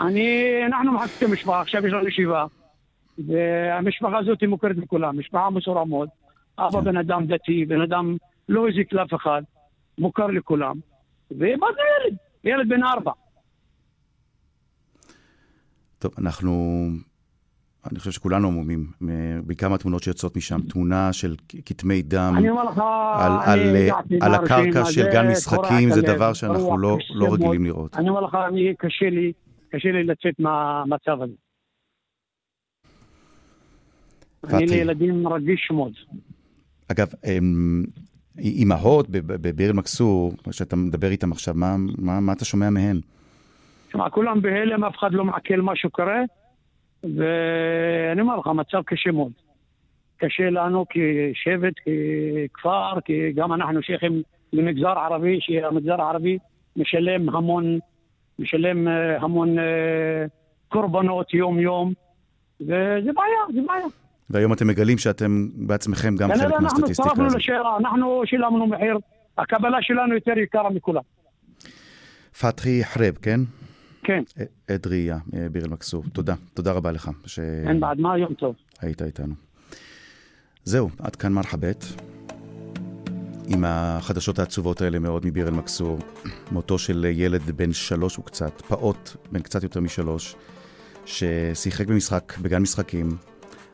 אני, אנחנו מחכים משפחה, עכשיו יש לנו ישיבה, והמשפחה הזאת מוכרת לכולם, משפחה מסורה מאוד. אבא בן אדם דתי, בן אדם לא הזיק לאף אחד, מוכר לכולם. ומה זה ילד? ילד בן ארבע. טוב, אנחנו אני חושב שכולנו עמומים, בעיקר מהתמונות שיוצאות משם, תמונה של כתמי דם על, על, על הקרקע של גן משחקים, זה דבר שאנחנו לא, לא רגילים לראות. אני אומר לך, אני, קשה לי, קשה לי לצאת מהמצב הזה. אני לילדים רגיש מאוד. אגב, אמ, אימהות בב- בביר אל-מכסור, שאתה מדבר איתם עכשיו, מה, מה, מה אתה שומע מהן? תשמע, כולם בהלם, אף אחד לא מעכל מה שקורה, ואני אומר לך, המצב קשה מאוד. קשה לנו כשבט, ככפר, כי גם אנחנו שייכים למגזר ערבי, שהמגזר הערבי משלם המון, משלם אה, המון אה, קורבנות יום-יום, וזה בעיה, זה בעיה. והיום אתם מגלים שאתם בעצמכם גם חלק אנחנו מהסטטיסטיקה הזאת. לשאלה, אנחנו שילמנו מחיר, הקבלה שלנו יותר יקרה מכולם. פתחי חרב, כן? כן. עד ראייה, ביר אל-מכסור. תודה, תודה רבה לך אין בעד מה, יום טוב. שהיית איתנו. זהו, עד כאן מרחבת. עם החדשות העצובות האלה מאוד מביר אל-מכסור. מותו של ילד בן שלוש וקצת, פעוט בן קצת יותר משלוש, ששיחק במשחק, בגן משחקים,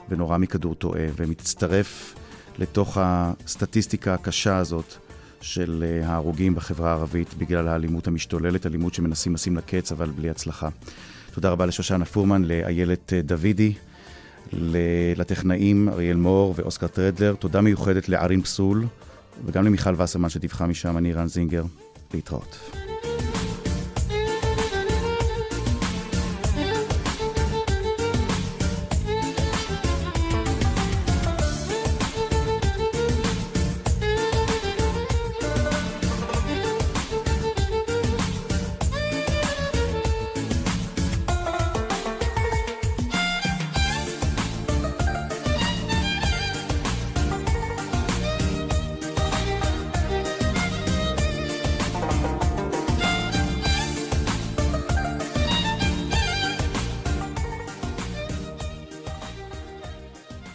ונורה מכדור טועה, ומצטרף לתוך הסטטיסטיקה הקשה הזאת של אה, ההרוגים בחברה הערבית בגלל האלימות המשתוללת, אלימות שמנסים לשים לה קץ, אבל בלי הצלחה. תודה רבה לשושנה פורמן, לאיילת אה, דוידי, לטכנאים אריאל מור ואוסקר טרדלר. תודה מיוחדת לערין פסול, וגם למיכל וסרמן שדיווחה משם, אני רן זינגר. להתראות.